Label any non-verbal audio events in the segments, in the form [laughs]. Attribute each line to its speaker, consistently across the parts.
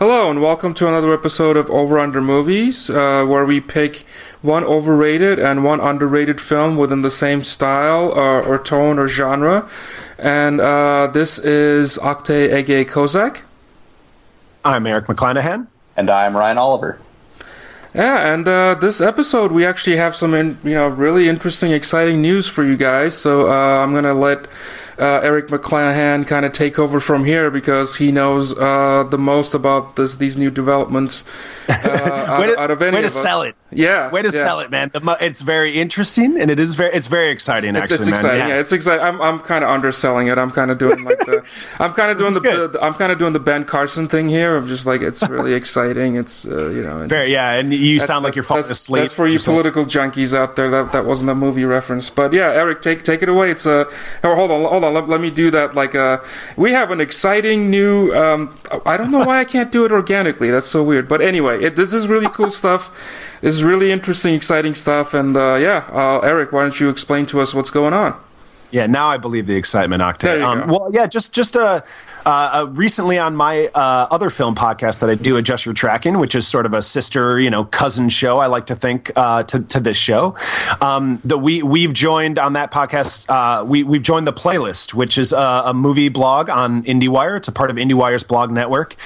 Speaker 1: Hello and welcome to another episode of Over Under Movies, uh, where we pick one overrated and one underrated film within the same style or, or tone or genre. And uh, this is Oktay Ege Kozak.
Speaker 2: I'm Eric McClanahan.
Speaker 3: And I'm Ryan Oliver.
Speaker 1: Yeah, and uh, this episode we actually have some, in, you know, really interesting, exciting news for you guys. So uh, I'm gonna let uh, Eric McClanahan kind of take over from here because he knows uh, the most about this these new developments uh, [laughs] out,
Speaker 2: to,
Speaker 1: out, of any
Speaker 2: way to
Speaker 1: of us.
Speaker 2: sell it.
Speaker 1: Yeah,
Speaker 2: way to
Speaker 1: yeah.
Speaker 2: sell it, man. It's very interesting, and it is very it's very exciting.
Speaker 1: It's,
Speaker 2: actually,
Speaker 1: it's exciting.
Speaker 2: man.
Speaker 1: Yeah. it's exciting. I'm I'm kind of underselling it. I'm kind of doing like the [laughs] I'm kind of doing the, the, I'm kind of doing the Ben Carson thing here. I'm just like it's really [laughs] exciting. It's uh, you know
Speaker 2: very yeah, and you sound like you're falling
Speaker 1: that's,
Speaker 2: asleep.
Speaker 1: That's for you political junkies out there. That that wasn't a movie reference, but yeah, Eric, take take it away. It's a uh, oh, hold on, hold on. Let, let me do that. Like uh, we have an exciting new. Um, I don't know why I can't do it organically. That's so weird. But anyway, it, this is really cool [laughs] stuff. This really interesting, exciting stuff. And uh, yeah, uh, Eric, why don't you explain to us what's going on?
Speaker 2: Yeah, now I believe the excitement,
Speaker 1: Oktay.
Speaker 2: Um. Well, yeah, just just uh, uh, recently on my uh, other film podcast that I do, Adjust Your Tracking, which is sort of a sister, you know, cousin show. I like to think uh, to to this show. Um, that we we've joined on that podcast. Uh, we we've joined the playlist, which is a, a, movie blog on IndieWire. It's a part of IndieWire's blog network,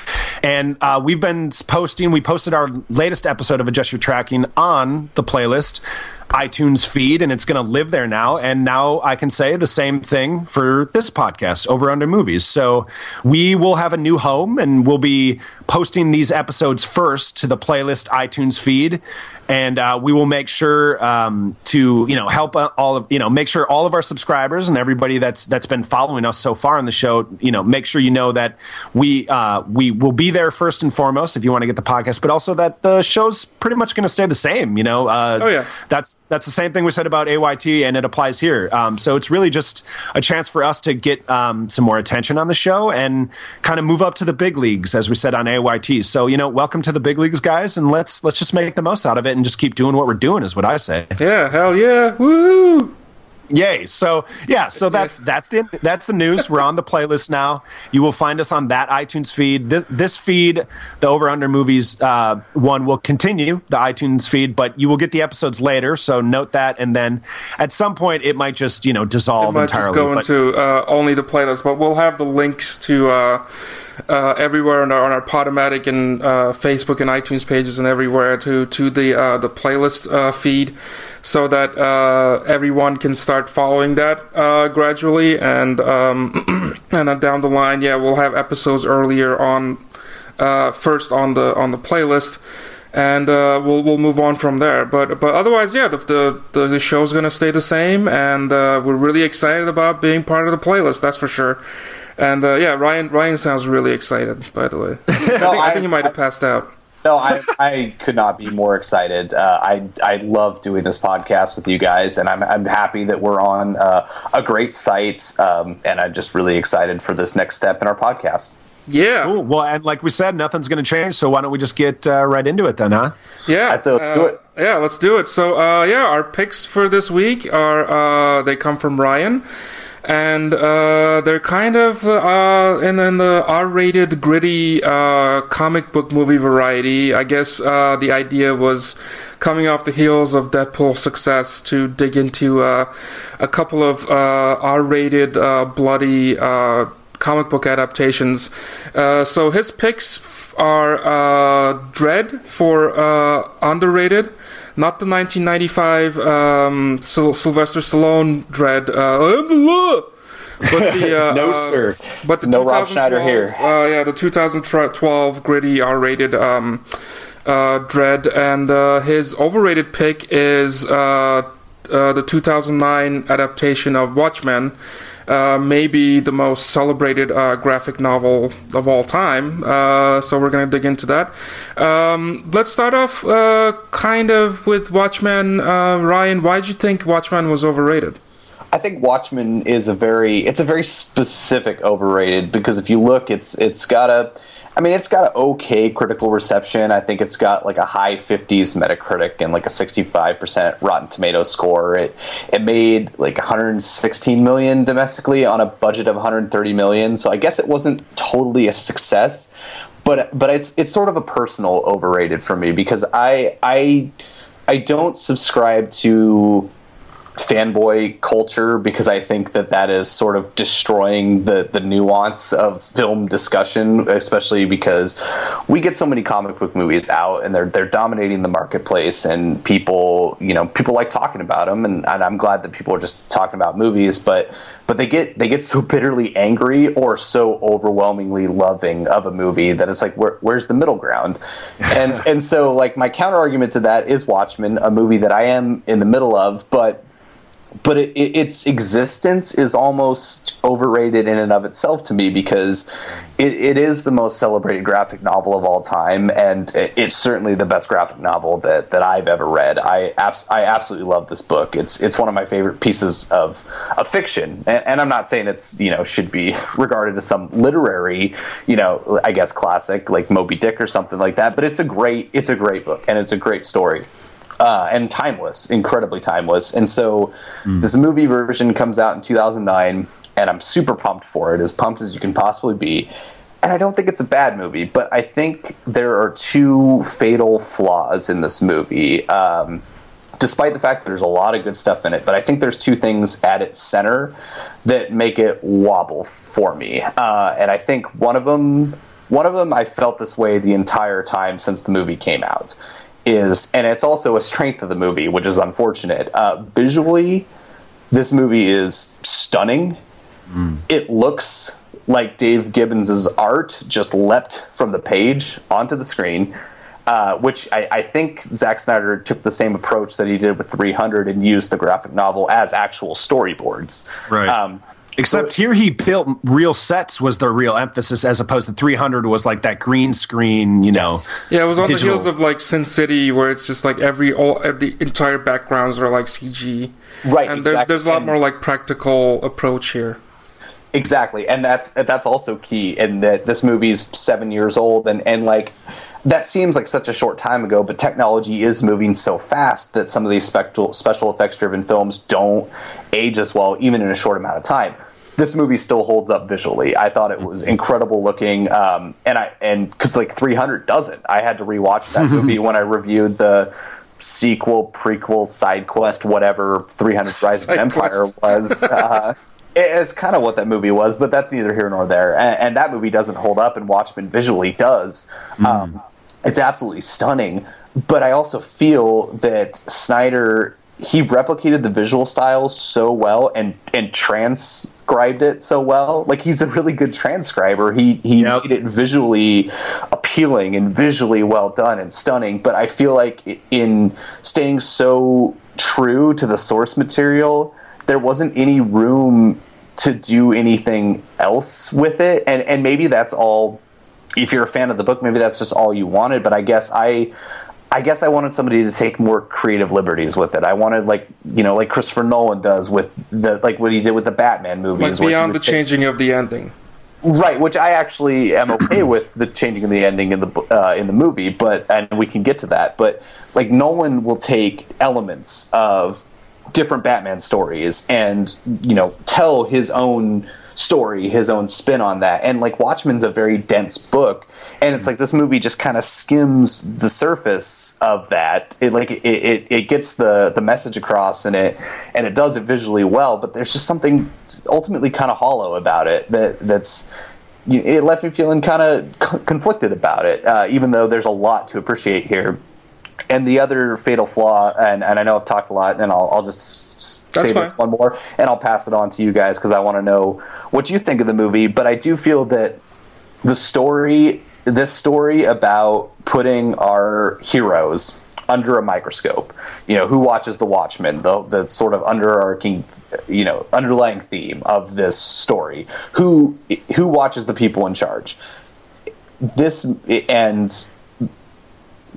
Speaker 2: and uh, we've been posting. We posted our latest episode of Adjust Your Tracking on the playlist iTunes feed, and it's going to live there now. And now I can say the same thing for this podcast, Over Under Movies. So we will have a new home, and we'll be posting these episodes first to the playlist iTunes feed and uh, we will make sure um, to you know help all of you know make sure all of our subscribers and everybody that's that's been following us so far on the show you know make sure you know that we uh, we will be there first and foremost if you want to get the podcast but also that the show's pretty much going to stay the same you know? Uh,
Speaker 1: oh yeah.
Speaker 2: that's that's the same thing we said about AYT and it applies here. Um, so it's really just a chance for us to get um, some more attention on the show and kind of move up to the big leagues as we said on AYT so you know welcome to the big leagues guys and let's let's just make the most out of it and just keep doing what we're doing is what I say.
Speaker 1: Yeah, hell yeah. Woo!
Speaker 2: Yay. So yeah, so that's that's the that's the news. We're on the playlist now. You will find us on that iTunes feed. This, this feed, the over under movies uh, one will continue the iTunes feed, but you will get the episodes later. So note that, and then at some point it might just you know dissolve
Speaker 1: it might
Speaker 2: entirely.
Speaker 1: Just go
Speaker 2: but,
Speaker 1: into uh, only the playlist, but we'll have the links to uh, uh, everywhere on our, on our Podomatic and uh, Facebook and iTunes pages and everywhere to to the uh, the playlist uh, feed, so that everyone can start following that uh, gradually, and um, [clears throat] and then down the line, yeah, we'll have episodes earlier on, uh, first on the on the playlist, and uh, we'll we'll move on from there. But but otherwise, yeah, the the, the show's gonna stay the same, and uh, we're really excited about being part of the playlist. That's for sure. And uh, yeah, Ryan Ryan sounds really excited. By the way, [laughs] I, think, I, I think he might have passed out.
Speaker 3: No, I, I could not be more excited. Uh, I I love doing this podcast with you guys, and I'm I'm happy that we're on uh, a great site, um, and I'm just really excited for this next step in our podcast.
Speaker 1: Yeah.
Speaker 2: Cool. Well, and like we said, nothing's going to change. So why don't we just get uh, right into it then, huh?
Speaker 1: Yeah.
Speaker 3: That's it. Let's
Speaker 1: uh,
Speaker 3: do it.
Speaker 1: Yeah, let's do it. So, uh, yeah, our picks for this week are they come from Ryan and uh, they're kind of uh, in, in the R-rated, gritty uh, comic book movie variety. I guess uh, the idea was coming off the heels of Deadpool's success to dig into uh, a couple of uh, R-rated, bloody comic book adaptations. so his picks are Dredd for underrated not the 1995 um, Syl- Sylvester Stallone Dredd. Uh, but the, [laughs] uh,
Speaker 3: no, sir.
Speaker 1: But the
Speaker 3: no Rob Schneider here.
Speaker 1: Uh, yeah, the 2012 gritty R-rated um, uh, Dredd, and uh, his overrated pick is uh, the 2009 adaptation of Watchmen. Uh, maybe the most celebrated uh, graphic novel of all time. Uh, so we're going to dig into that. Um, let's start off uh, kind of with Watchmen. Ryan, why did you think Watchmen was overrated?
Speaker 3: I think Watchmen is a very it's a very specific overrated because if you look, it's it's got a I mean, it's got an okay critical reception. I think it's got like a high 50s Metacritic and like a 65% Rotten Tomato score. It it made like 116 million domestically on a budget of 130 million. So I guess it wasn't totally a success. but but it's it's sort of a personal overrated for me because I I I don't subscribe to fanboy culture because I think that that is sort of destroying the the nuance of film discussion, especially because we get so many comic book movies out and they're they're dominating the marketplace and people you know people like talking about them and, and I'm glad that people are just talking about movies, but but they get they get so bitterly angry or so overwhelmingly loving of a movie that it's like where, where's the middle ground? [laughs] And and so like my counter argument to that is watchmen a movie that i am in the middle of but but it, it, its existence is almost overrated in and of itself to me because it, it is the most celebrated graphic novel of all time, and it's certainly the best graphic novel that, that I've ever read. I abs- I absolutely love this book. It's it's one of my favorite pieces of, of fiction, and, and I'm not saying it's you know should be [laughs] regarded as some literary you know I guess classic like Moby Dick or something like that, but it's a great it's a great book and it's a great story uh, and timeless, incredibly timeless. And so mm. this movie version comes out in 2009, and I'm super pumped for it, as pumped as you can possibly be. And I don't think it's a bad movie, but I think there are two fatal flaws in this movie. Um, despite the fact that there's a lot of good stuff in it, but I think there's two things at its center that make it wobble for me. Uh, and I think one of them, one of them, I felt this way the entire time since the movie came out is, and it's also a strength of the movie, which is unfortunate. Uh, visually, this movie is stunning. Mm. It looks like Dave Gibbons's art just leapt from the page onto the screen. Uh, which I, I, think Zack Snyder took the same approach that he did with 300 and used the graphic novel as actual storyboards.
Speaker 2: Right. Um, Except so, here he built real sets was the real emphasis as opposed to 300 was like that green screen, you know. Yes.
Speaker 1: Yeah, it was on digital. the heels of like Sin City where it's just like every all the entire backgrounds are like CG.
Speaker 3: Right.
Speaker 1: And exactly. there's there's a lot and more like practical approach here.
Speaker 3: Exactly. And that's that's also key in that this movie's 7 years old and and like that seems like such a short time ago, but technology is moving so fast that some of these special special effects driven films don't age as well, even in a short amount of time. This movie still holds up visually. I thought it was incredible looking, um, and I and because like 300 doesn't. I had to rewatch that [laughs] movie when I reviewed the sequel, prequel, side quest, whatever 300 [laughs] Rise of Empire was. [laughs] Uh, it's kind of what that movie was, but that's neither here nor there. And, and that movie doesn't hold up, and Watchmen visually does. Mm. Um, it's absolutely stunning. But I also feel that Snyder he replicated the visual style so well and and transcribed it so well. Like he's a really good transcriber. He he yep. made it visually appealing and visually well done and stunning. But I feel like in staying so true to the source material, there wasn't any room to do anything else with it. And and maybe that's all if you're a fan of the book, maybe that's just all you wanted. But I guess I, I guess I wanted somebody to take more creative liberties with it. I wanted like you know like Christopher Nolan does with the like what he did with the Batman movies,
Speaker 1: like beyond the take, changing of the ending.
Speaker 3: Right, which I actually am okay [clears throat] with the changing of the ending in the uh, in the movie, but and we can get to that. But like Nolan will take elements of different Batman stories and you know tell his own story, his own spin on that. And like Watchmen's a very dense book, and it's like this movie just kind of skims the surface of that. It like it, it, it gets the the message across and it and it does it visually well, but there's just something ultimately kind of hollow about it that that's it left me feeling kind of conflicted about it, uh, even though there's a lot to appreciate here. And the other fatal flaw, and, and I know I've talked a lot, and I'll, I'll just That's say fine. this one more, and I'll pass it on to you guys because I want to know what you think of the movie. But I do feel that the story, this story about putting our heroes under a microscope, you know, who watches the Watchmen, the the sort of underarching, you know, underlying theme of this story, who who watches the people in charge. This and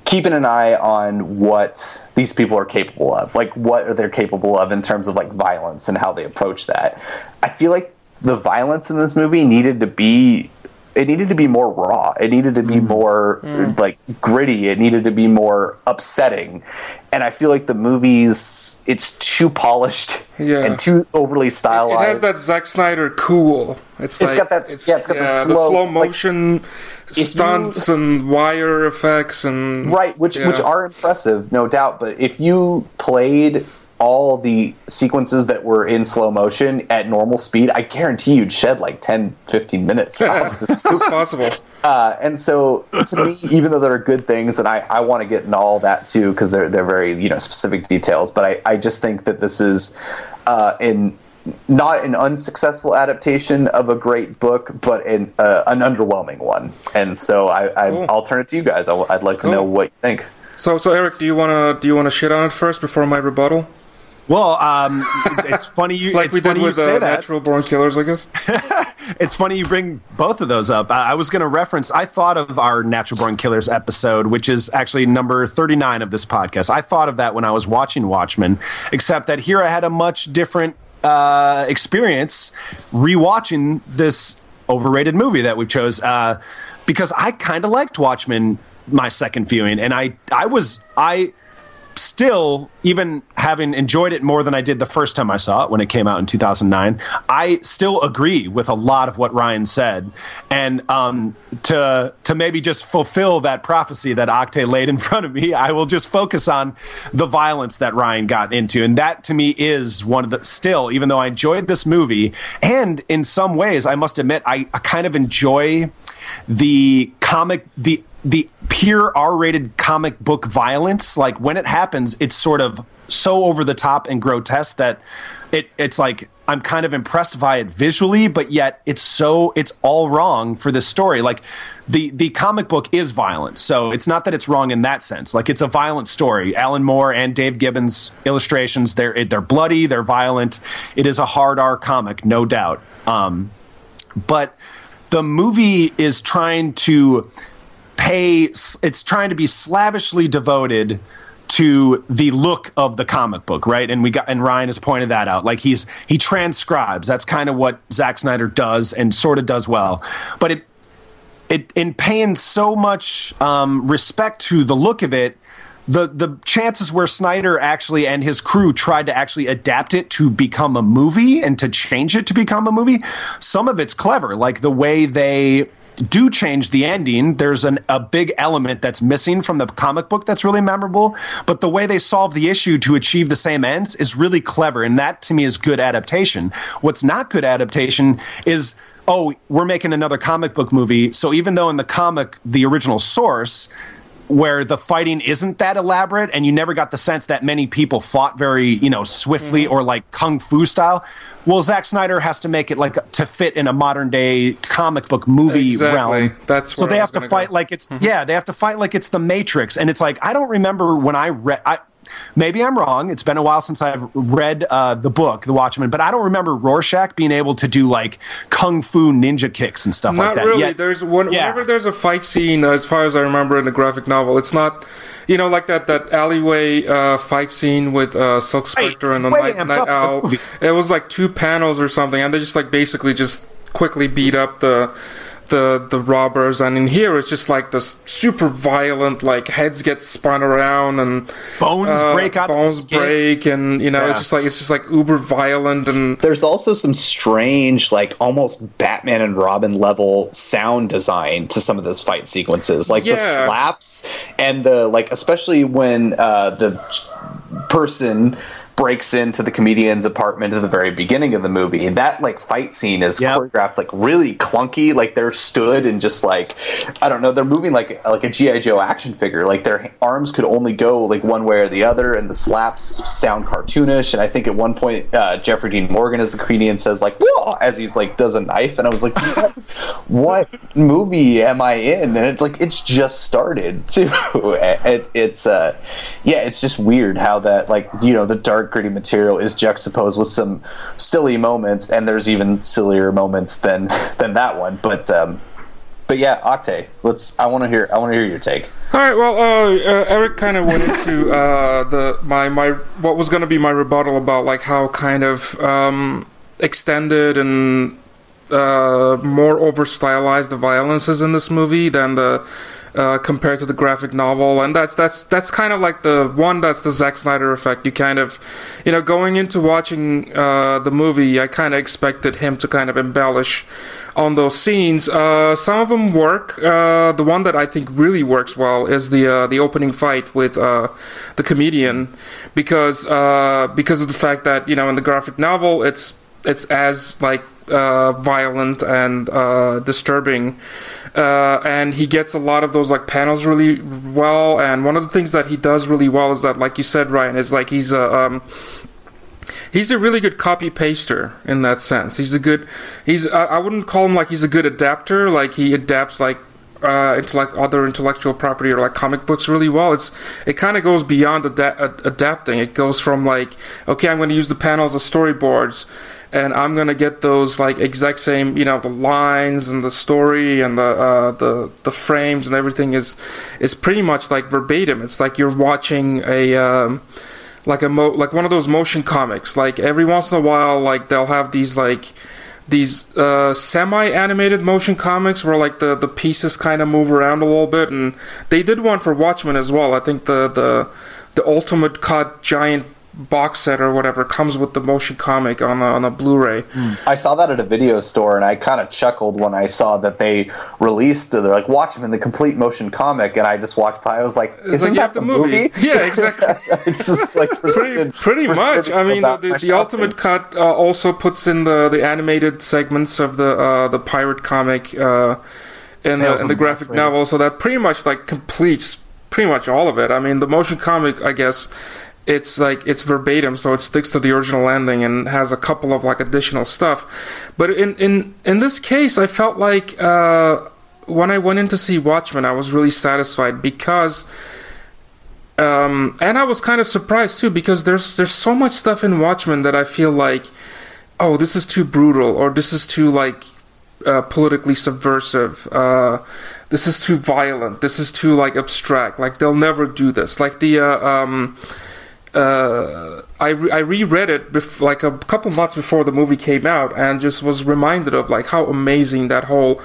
Speaker 3: keeping an eye on what these people are capable of like what are they capable of in terms of like violence and how they approach that i feel like the violence in this movie needed to be it needed to be more raw it needed to be mm. more mm. like gritty it needed to be more upsetting and I feel like the movie's it's too polished
Speaker 1: Yeah.
Speaker 3: and too overly stylized.
Speaker 1: It
Speaker 3: stylized.
Speaker 1: has that Zack Snyder cool. It's, like
Speaker 3: got that- yeah, it's got the slow- like,
Speaker 1: motion
Speaker 3: you-
Speaker 1: stunts and wire effects and
Speaker 3: right which which are impressive no doubt but if you played all the sequences that were in slow motion at normal speed i guarantee you'd shed like 10 15 minutes [laughs]
Speaker 1: it's possible.
Speaker 3: uh, and so to me even though there are good things and i, I want to get into all that too because they're, they're very you know specific details but i, I just think that this is uh, in not an unsuccessful adaptation of a great book, but an, uh, an underwhelming one. And so I, I,
Speaker 1: Cool.
Speaker 3: I'll turn it to you guys. I, would like to know what you think.
Speaker 1: So, so Eric, do you wanna do you wanna shit on it first before my rebuttal,
Speaker 2: Well, um, it's funny you [laughs]
Speaker 1: like
Speaker 2: it's
Speaker 1: we did with
Speaker 2: say
Speaker 1: uh,
Speaker 2: that.
Speaker 1: natural born killers, I guess. [laughs]
Speaker 2: It's funny you bring both of those up. I, I was going to reference. I thought of our Natural Born Killers episode, which is actually number thirty-nine of this podcast. I thought of that when I was watching Watchmen, except that here I had a much different uh, experience rewatching this overrated movie that we chose uh, because I kind of liked Watchmen my second viewing, and I I was I still, even having enjoyed it more than I did the first time I saw it when it came out in 2009, I still agree with a lot of what Ryan said. And um, to to maybe just fulfill that prophecy that Oktay laid in [laughs] front of me, I will just focus on the violence that Ryan got into, and that to me is one of the still, even though I enjoyed this movie, and in some ways, I must admit, I, I kind of enjoy the comic the the pure R-rated comic book violence, like when it happens, it's sort of so over the top and grotesque that it it's like I'm kind of impressed by it visually, but yet it's so it's all wrong for this story. Like the the comic book is violent, so it's not that it's wrong in that sense. Like it's a violent story. Alan Moore and Dave Gibbons illustrations they're they're bloody, they're violent. It is a hard R comic, no doubt. Um, but the movie is trying to pay it's trying to be slavishly devoted to the look of the comic book right? And we got and ryan has pointed that out. Like he's he transcribes. That's kind of what Zack snyder does and sort of does well. But it it in paying so much um, respect to the look of it the the chances where Snyder actually and his crew tried to actually adapt it to become a movie and to change it to become a movie, some of it's clever, like the way they do change the ending. There's an, a big element that's missing from the comic book that's really memorable, but the way they solve the issue to achieve the same ends is really clever, and that to me is good adaptation. What's not good adaptation is oh, we're making another comic book movie. So even though in the comic, the original source, where the fighting isn't that elaborate and you never got the sense that many people fought very, you know, swiftly mm-hmm. or like kung fu style. Well, Zack Snyder has to make it like to fit in a modern day comic book movie
Speaker 1: Exactly.
Speaker 2: realm.
Speaker 1: That's
Speaker 2: so they have to fight
Speaker 1: go.
Speaker 2: like it's mm-hmm. yeah, they have to fight like it's the Matrix, and it's like I don't remember when I read. I, maybe I'm wrong. It's been a while since I've read uh, the book, The Watchmen, but I don't remember Rorschach being able to do like kung fu ninja kicks and stuff like that.
Speaker 1: Not really.
Speaker 2: Yet-
Speaker 1: there's one,
Speaker 2: Yeah.
Speaker 1: whenever there's a fight scene, as far as I remember in the graphic novel, it's not, you know, like that that alleyway uh, fight scene with uh, Silk Spectre and the Night, Night
Speaker 2: up the
Speaker 1: Owl. It was like two panels or something, and they just like basically just quickly beat up the the the robbers. And in here, it's just like this super violent, like heads get spun around and
Speaker 2: Bones
Speaker 1: uh,
Speaker 2: break out
Speaker 1: bones
Speaker 2: skin.
Speaker 1: break, and you know,
Speaker 2: Yeah.
Speaker 1: it's just like it's just like uber violent and.
Speaker 3: There's also some strange, like almost Batman and Robin level sound design to some of those fight sequences, like the slaps and the like, especially when uh, the person breaks into the comedian's apartment at the very beginning of the movie. That like fight scene is
Speaker 2: Yep.
Speaker 3: choreographed like really clunky. Like they're stood and just like I don't know, they're moving like like a GI Joe action figure. Like their arms could only go like one way or the other, and the slaps sound cartoonish. And I think at one point uh, Jeffrey Dean Morgan as the comedian says like "Whoa!" as he's like does a knife, and I was like, what, [laughs] what movie am I in? And it's like it's just started [laughs] too. it, it's uh yeah, it's just weird how that like you know the dark gritty material is juxtaposed with some silly moments, and there's even sillier moments than [laughs] than that one. But um, but yeah, Oktay, let's. I want to hear. I want to hear your take.
Speaker 1: All right. Well, uh, uh, Eric kind of went into uh, the my my what was going to be my rebuttal about like how kind of um, extended and uh, more over stylized the violence in this movie than the uh, compared to the graphic novel, and that's that's that's kind of like the one that's the Zack Snyder effect. You kind of, you know, going into watching uh, the movie, I kind of expected him to kind of embellish on those scenes. Uh, some of them work. Uh, the one that I think really works well is the uh, the opening fight with the comedian, because because of the fact that you know in the graphic novel it's it's as like uh, violent and uh, disturbing, uh, and he gets a lot of those like panels really well. And one of the things that he does really well is that, like you said, Ryan, is like he's a um, he's a really good copy paster in that sense. He's a good he's I wouldn't call him like he's a good adapter. Like he adapts like uh, intellect, other intellectual property or like comic books really well. It's it kind of goes beyond ad- adapting. It goes from like okay, I'm going to use the panels as storyboards and I'm gonna get those like exact same, you know, the lines and the story and the uh, the the frames and everything is is pretty much like verbatim. It's like you're watching a um, like a mo- like one of those motion comics. Like every once in a while, like they'll have these like these uh, semi-animated motion comics where like the, the pieces kind of move around a little bit and they did one for Watchmen as well. I think the the the ultimate cut giant box set or whatever comes with the motion comic on a, on a Blu-ray.
Speaker 3: I saw that at a video store and I kind of chuckled when I saw that they released. They're like, watch them in the complete motion comic, and I just walked by. I was like, isn't
Speaker 1: like,
Speaker 3: that the movie?
Speaker 1: movie? [laughs] Yeah, exactly. [laughs]
Speaker 3: it's just like [laughs]
Speaker 1: pretty, pretty much. I mean, the, the, the ultimate cut uh, also puts in the, the animated segments of the uh, the pirate comic uh, in, the, in the graphic novel, so that pretty much like completes pretty much all of it. I mean, the motion comic, I guess it's like it's verbatim, so it sticks to the original ending and has a couple of like additional stuff. But in in in this case, I felt like uh, when I went in to see Watchmen, I was really satisfied because. Um, and I was kind of surprised too because there's there's so much stuff in Watchmen that I feel like, oh, this is too brutal or this is too like uh, politically subversive. Uh, this is too violent. This is too like abstract. Like they'll never do this. Like the uh, um, uh, I re- I reread it bef- like a couple months before the movie came out, and just was reminded of like how amazing that whole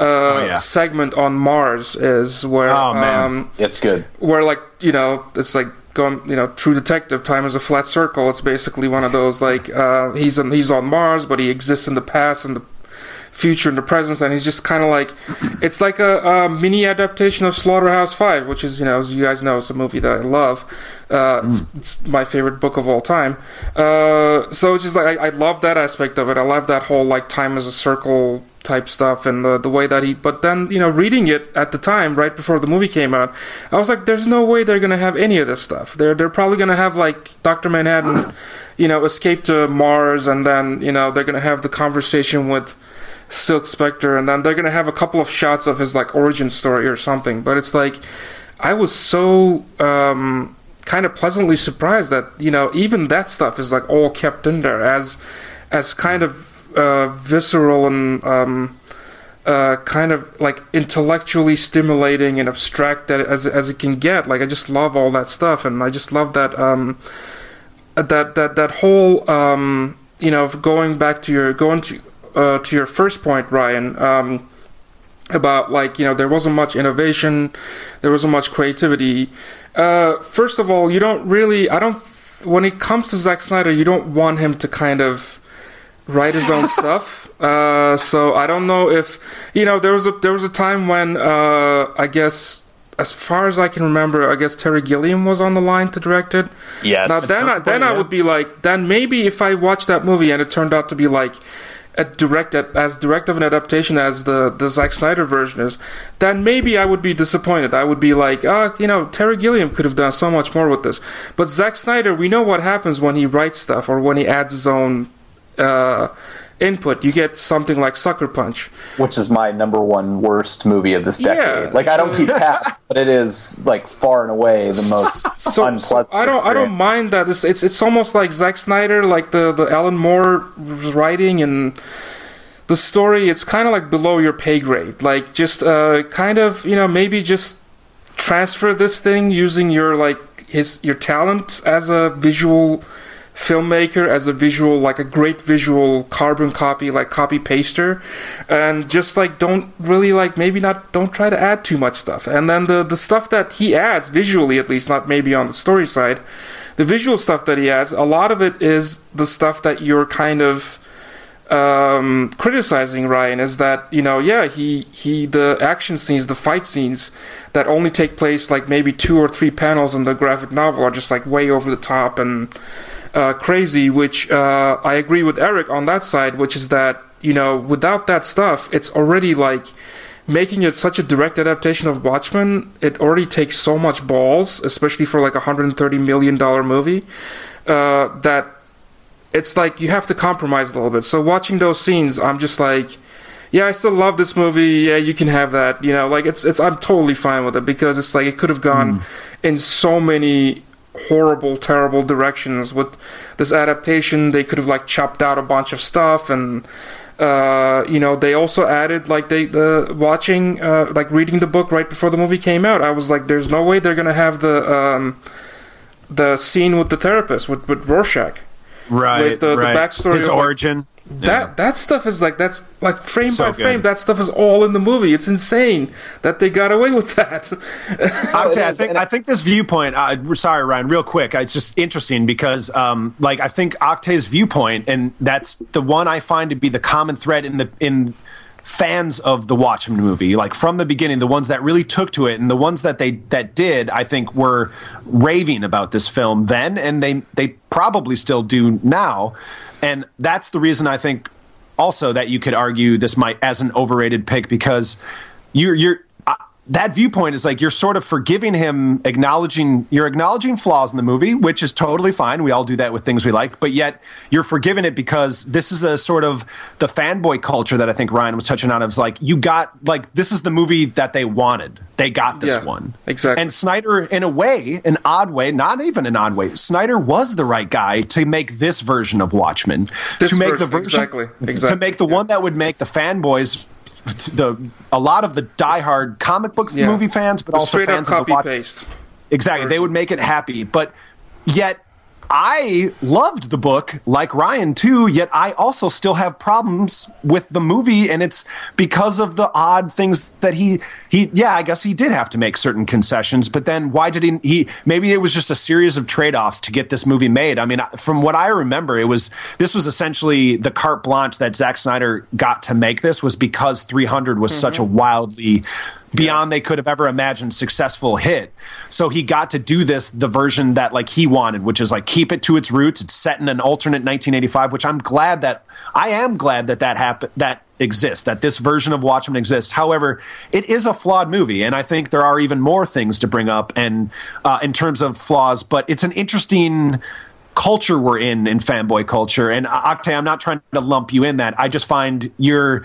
Speaker 1: uh, oh, yeah. segment on Mars is, where
Speaker 3: oh, um, it's good.
Speaker 1: Where like you know it's like going you know True Detective, time is a flat circle. It's basically one of those like uh, he's on, he's on Mars, but he exists in the past and the future and the present, and he's just kind of like it's like a, a, mini adaptation of Slaughterhouse Five, which is you know as you guys know it's a movie that I love. Uh, mm. it's, it's, my favorite book of all time. Uh, so it's just like I, I, love that aspect of it. I love that whole like time as a circle type stuff and the the way that he. But then you know reading it at the time right before the movie came out, I was like, there's no way they're gonna have any of this stuff. They're they're probably gonna have like Doctor Manhattan. You know, escape to Mars, and then you know they're gonna have the conversation with Silk Spectre, and then they're gonna have a couple of shots of his like origin story or something. But it's like I was so um, kind of pleasantly surprised that you know even that stuff is like all kept in there as as kind of uh, visceral and um, uh, kind of like intellectually stimulating and abstract that as as it can get. Like I just love all that stuff, and I just love that um, that that that whole um, you know going back to your going to uh, to your first point, Ryan, um, about like you know there wasn't much innovation, there wasn't much creativity. Uh, first of all, you don't really. I don't. When it comes to Zack Snyder, you don't want him to kind of write his own [laughs] stuff. Uh, so I don't know if you know there was a there was a time when uh, I guess as far as I can remember, I guess Terry Gilliam was on the line to direct it.
Speaker 3: Yes.
Speaker 1: Now then, I, then I would be like, then maybe if I watched that movie and it turned out to be like a direct as direct of an adaptation as the the Zack Snyder version is, then maybe I would be disappointed. I would be like, ah, oh, you know, Terry Gilliam could have done so much more with this. But Zack Snyder, we know what happens when he writes stuff or when he adds his own uh, input, you get something like Sucker Punch,
Speaker 3: which is my number one worst movie of this decade. Yeah, like I don't keep tabs, but it is like far and away the most so, unpleasant.
Speaker 1: So I don't experience. I don't mind that. It's, it's it's almost like Zack Snyder, like the the Alan Moore writing and the story. It's kind of like below your pay grade. Like just uh, kind of you know maybe just transfer this thing using your like his your talent as a visual filmmaker as a visual like a great visual carbon copy like copy paster. And just like don't really like maybe not don't try to add too much stuff. And then the the stuff that he adds visually at least not maybe on the story side the visual stuff that he adds a lot of it is the stuff that you're kind of um, criticizing Ryan is that you know yeah he he the action scenes the fight scenes that only take place like maybe two or three panels in the graphic novel are just like way over the top and uh, crazy which uh, I agree with Eric on that side which is that you know without that stuff it's already like making it such a direct adaptation of Watchmen it already takes so much balls especially for like a 130 million dollar movie uh, that it's like you have to compromise a little bit. So watching those scenes, I'm just like, yeah, I still love this movie. Yeah, you can have that. You know, like it's it's I'm totally fine with it because it's like it could have gone mm. in so many horrible, terrible directions with this adaptation. They could have like chopped out a bunch of stuff and. Uh, you know, they also added like they the watching uh, like reading the book right before the movie came out. I was like, there's no way they're gonna have the um, the scene with the therapist with with Rorschach
Speaker 2: right? With
Speaker 1: the,
Speaker 2: right.
Speaker 1: the backstory,
Speaker 2: his
Speaker 1: of,
Speaker 2: origin.
Speaker 1: That yeah. that stuff is like that's like frame so by frame. That stuff is all in the movie. It's insane that they got away with that. [laughs]
Speaker 2: okay, I think I think this viewpoint. Uh, sorry, Ryan. Real quick, it's just interesting because, um, like, I think Oktay's viewpoint, and that's the one I find to be the common thread in the in fans of the Watchmen movie, like from the beginning, the ones that really took to it and the ones that they that did, I think were raving about this film then, and they they probably still do now, and that's the reason I think also that you could argue this might as an overrated pick because you're you're that viewpoint is like you're sort of forgiving him, acknowledging you're acknowledging flaws in the movie, which is totally fine. We all do that with things we like, but yet you're forgiving it because this is a sort of the fanboy culture that I think Ryan was touching on. Is like you got like this is the movie that they wanted. They got this
Speaker 1: yeah,
Speaker 2: one
Speaker 1: exactly.
Speaker 2: And Snyder, in a way, an odd way, not even an odd way, Snyder was the right guy to make this version of Watchmen.
Speaker 1: This
Speaker 2: to make
Speaker 1: version,
Speaker 2: the version
Speaker 1: exactly, exactly.
Speaker 2: to make the yeah. one that would make the fanboys the a lot of the diehard comic book yeah. movie fans, but
Speaker 1: the
Speaker 2: also fans
Speaker 1: of the paste.
Speaker 2: Exactly, version. they would make it happy, but yet I loved the book like Ryan too, yet I also still have problems with the movie and it's because of the odd things that he he yeah, I guess he did have to make certain concessions, but then why did he he maybe it was just a series of trade-offs to get this movie made. I mean, from what I remember, it was this was essentially the carte blanche that Zack Snyder got to make this was because 300 was mm-hmm. such a wildly beyond they could have ever imagined successful hit. So he got to do this the version that like he wanted, which is like keep it to its roots. It's set in an alternate 1985, which I'm glad that I am glad that that happened that exists, that this version of Watchmen exists. However, it is a flawed movie, and I think there are even more things to bring up and uh, in terms of flaws. But it's an interesting culture we're in in fanboy culture. And Oktay, I'm not trying to lump you in that. I just find you're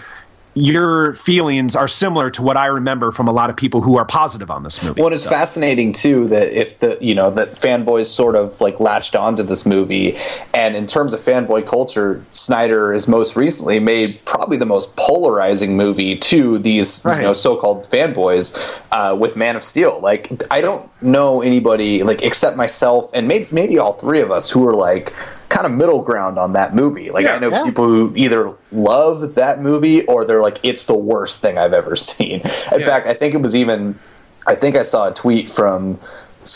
Speaker 2: your feelings are similar to what I remember from a lot of people who are positive on this movie.
Speaker 3: Well, it's so. fascinating too that if the you know that fanboys sort of like latched onto this movie, and in terms of fanboy culture, Snyder has most recently made probably the most polarizing movie to these right. you know so-called fanboys uh, with Man of Steel. Like I don't know anybody like except myself and maybe maybe all three of us who are like kind of middle ground on that movie. Like yeah, I know yeah. people who either love that movie or they're like it's the worst thing I've ever [laughs] seen. In yeah. fact, I think it was even I think I saw a tweet from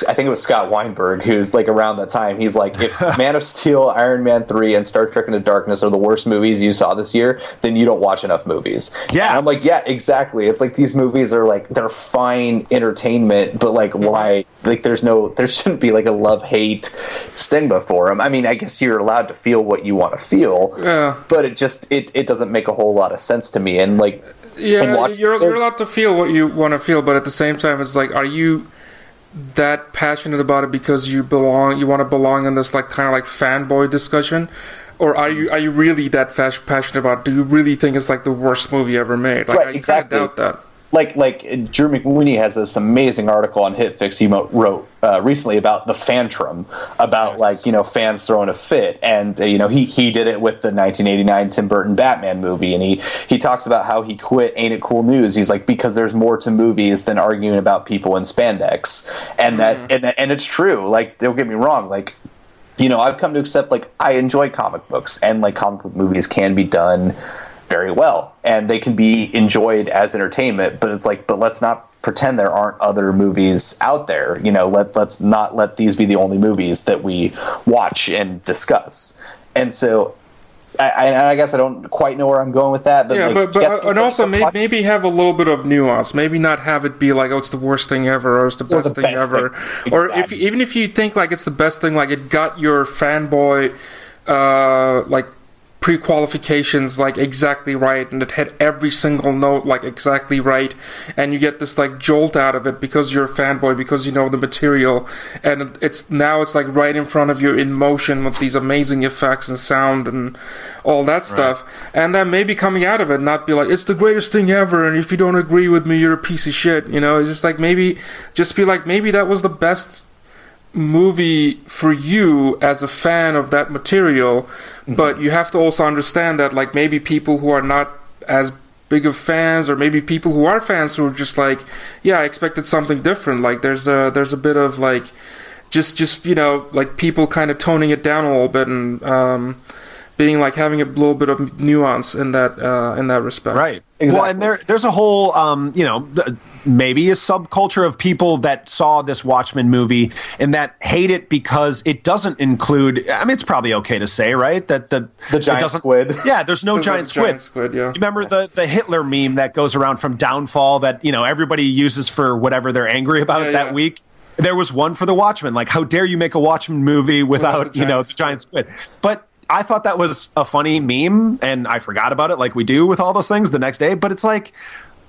Speaker 3: I think it was Scott Weinberg who's like around that time. He's like, if [laughs] Man of Steel, Iron Man three, and Star Trek Into Darkness are the worst movies you saw this year, then you don't watch enough movies.
Speaker 2: Yeah,
Speaker 3: and I'm like, yeah, exactly. It's like these movies are like they're fine entertainment, but like why? Like there's no, there shouldn't be like a love hate stigma for them. I mean, I guess you're allowed to feel what you want to feel,
Speaker 1: yeah.
Speaker 3: but it just it it doesn't make a whole lot of sense to me. And like,
Speaker 1: yeah, you're, you're allowed to feel what you want to feel, but at the same time, it's like, are you that passionate about it because you belong you want to belong in this like kind of like fanboy discussion or are you are you really that passionate about it? do you really think it's like the worst movie ever made like
Speaker 3: right, I exactly.
Speaker 1: doubt that
Speaker 3: like like Drew McWeeny has this amazing article on HitFix he wrote uh, recently about the Fantrum, about yes. like you know fans throwing a fit, and uh, you know he he did it with the 1989 Tim Burton Batman movie, and he he talks about how he quit Ain't It Cool News. He's like because there's more to movies than arguing about people in spandex, and that and that, and it's true. Like don't get me wrong, like you know, I've come to accept like I enjoy comic books and like comic book movies can be done very well and they can be enjoyed as entertainment, but it's like, but let's not pretend there aren't other movies out there. You know, let let's not let these be the only movies that we watch and discuss. And so I, I, I, guess I don't quite know where I'm going with that. But
Speaker 1: yeah,
Speaker 3: like,
Speaker 1: but, but
Speaker 3: yes,
Speaker 1: uh, and also may, [laughs] maybe have a little bit of nuance. Maybe not have it be like, oh, it's the worst thing ever, or it's the best
Speaker 3: the
Speaker 1: thing
Speaker 3: best
Speaker 1: ever,
Speaker 3: thing.
Speaker 1: or if even if you think like it's the best thing, like it got your fanboy, uh, like pre-qualifications like exactly right and it hit every single note like exactly right and you get this like jolt out of it because you're a fanboy because you know the material and it's now it's like right in front of you in motion with these amazing effects and sound and all that stuff and then maybe coming out of it not be like it's the greatest thing ever and if you don't agree with me you're a piece of shit you know? It's just like maybe just be like maybe that was the best movie for you as a fan of that material
Speaker 3: Mm-hmm.
Speaker 1: but you have to also understand that like maybe people who are not as big of fans or maybe people who are fans who are just like yeah i expected something different like there's a there's a bit of like just just you know like people kind of toning it down a little bit and um being like having a little bit of nuance in that uh in that respect
Speaker 2: Right.
Speaker 3: Exactly.
Speaker 2: Well, and there there's a whole um, you know, maybe a subculture of people that saw this Watchmen movie and that hate it because it doesn't include I mean it's probably okay to say, right? That the
Speaker 3: The giant squid. [laughs]
Speaker 2: Yeah, there's no
Speaker 1: There's
Speaker 2: giant squid.
Speaker 1: giant squid, yeah.
Speaker 2: You remember the the Hitler meme that goes around from Downfall that, you know, everybody uses for whatever they're angry about
Speaker 1: Yeah,
Speaker 2: that
Speaker 1: yeah.
Speaker 2: week? There was one for the Watchmen. Like, how dare you make a Watchmen movie without,
Speaker 1: the
Speaker 2: you know, the giant squid? But I thought that was a funny meme, and I forgot about it, like we do with all those things the next day. But it's like,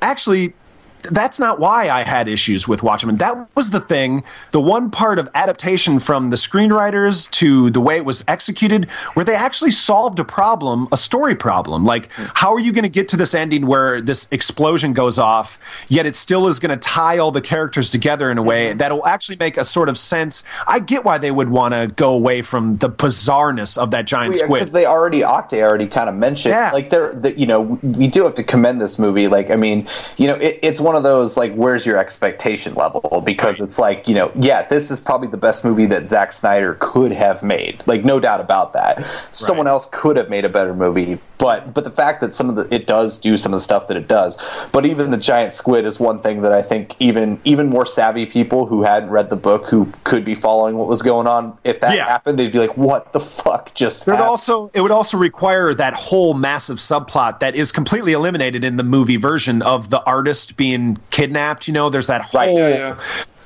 Speaker 2: actually, that's not why I had issues with Watchmen. That was the thing, the one part of adaptation from the screenwriters to the way it was executed, where they actually solved a problem, a story problem. Like, how are you going to get to this ending where this explosion goes off, yet it still is going to tie all the characters together in a way that'll actually make a sort of sense? I get why they would want to go away from the bizarreness of that giant squid.
Speaker 3: Because they already Oktay already kind of mentioned
Speaker 2: Yeah.
Speaker 3: like they're the, you know we do have to commend this movie like I mean you know it, it's one of those like where's your expectation level? Because it's like you know yeah this is probably the best movie that Zack Snyder could have made. Like no doubt about that. Someone
Speaker 2: Right.
Speaker 3: else could have made a better movie but but the fact that some of the it does do some of the stuff that it does. But even the giant squid is one thing that I think even even more savvy people who hadn't read the book who could be following what was going on if that
Speaker 2: Yeah.
Speaker 3: happened they'd be like what the fuck just
Speaker 2: It also it would also require that whole massive subplot that is completely eliminated in the movie version of the artist being kidnapped. You know, there's that whole,
Speaker 3: Right.
Speaker 1: yeah yeah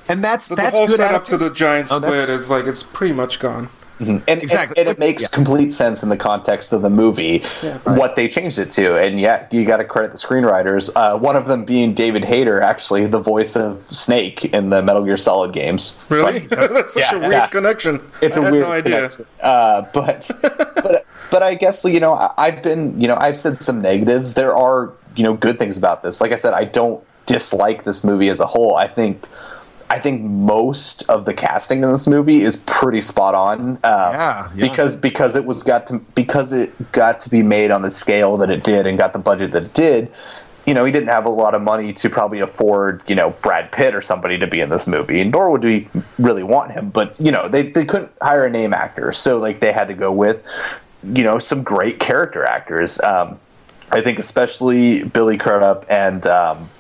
Speaker 2: and that's
Speaker 1: But
Speaker 2: that's
Speaker 1: the whole
Speaker 2: good
Speaker 1: setup to the
Speaker 2: adaptation.
Speaker 1: giant
Speaker 2: Oh,
Speaker 1: squid
Speaker 2: that's-
Speaker 1: is like it's pretty much gone.
Speaker 3: and, and-
Speaker 2: Exactly.
Speaker 3: and, it makes
Speaker 2: Yeah.
Speaker 3: complete sense in the context of the movie what they changed it to and yeah you got to credit the screenwriters uh, one of them being david hayter actually the voice of snake in the metal gear solid games
Speaker 1: Really? [laughs] That's such
Speaker 3: yeah,
Speaker 1: a weird
Speaker 3: yeah.
Speaker 1: connection.
Speaker 3: it's
Speaker 1: I
Speaker 3: a
Speaker 1: had
Speaker 3: weird
Speaker 1: no idea.
Speaker 3: Uh, but [laughs] but but I guess you know I- I've been you know I've said some negatives. There are you know good things about this. Like I said, I don't dislike this movie as a whole. I think I think most of the casting in this movie is pretty spot on. Uh,
Speaker 2: Yeah, yeah.
Speaker 3: because because it was got to because it got to be made on the scale that it did and got the budget that it did. You know, he didn't have a lot of money to probably afford, you know, Brad Pitt or somebody to be in this movie, nor would we really want him. But you know, they they couldn't hire a name actor, so like they had to go with, you know, some great character actors. Um, I think especially Billy Crudup and um,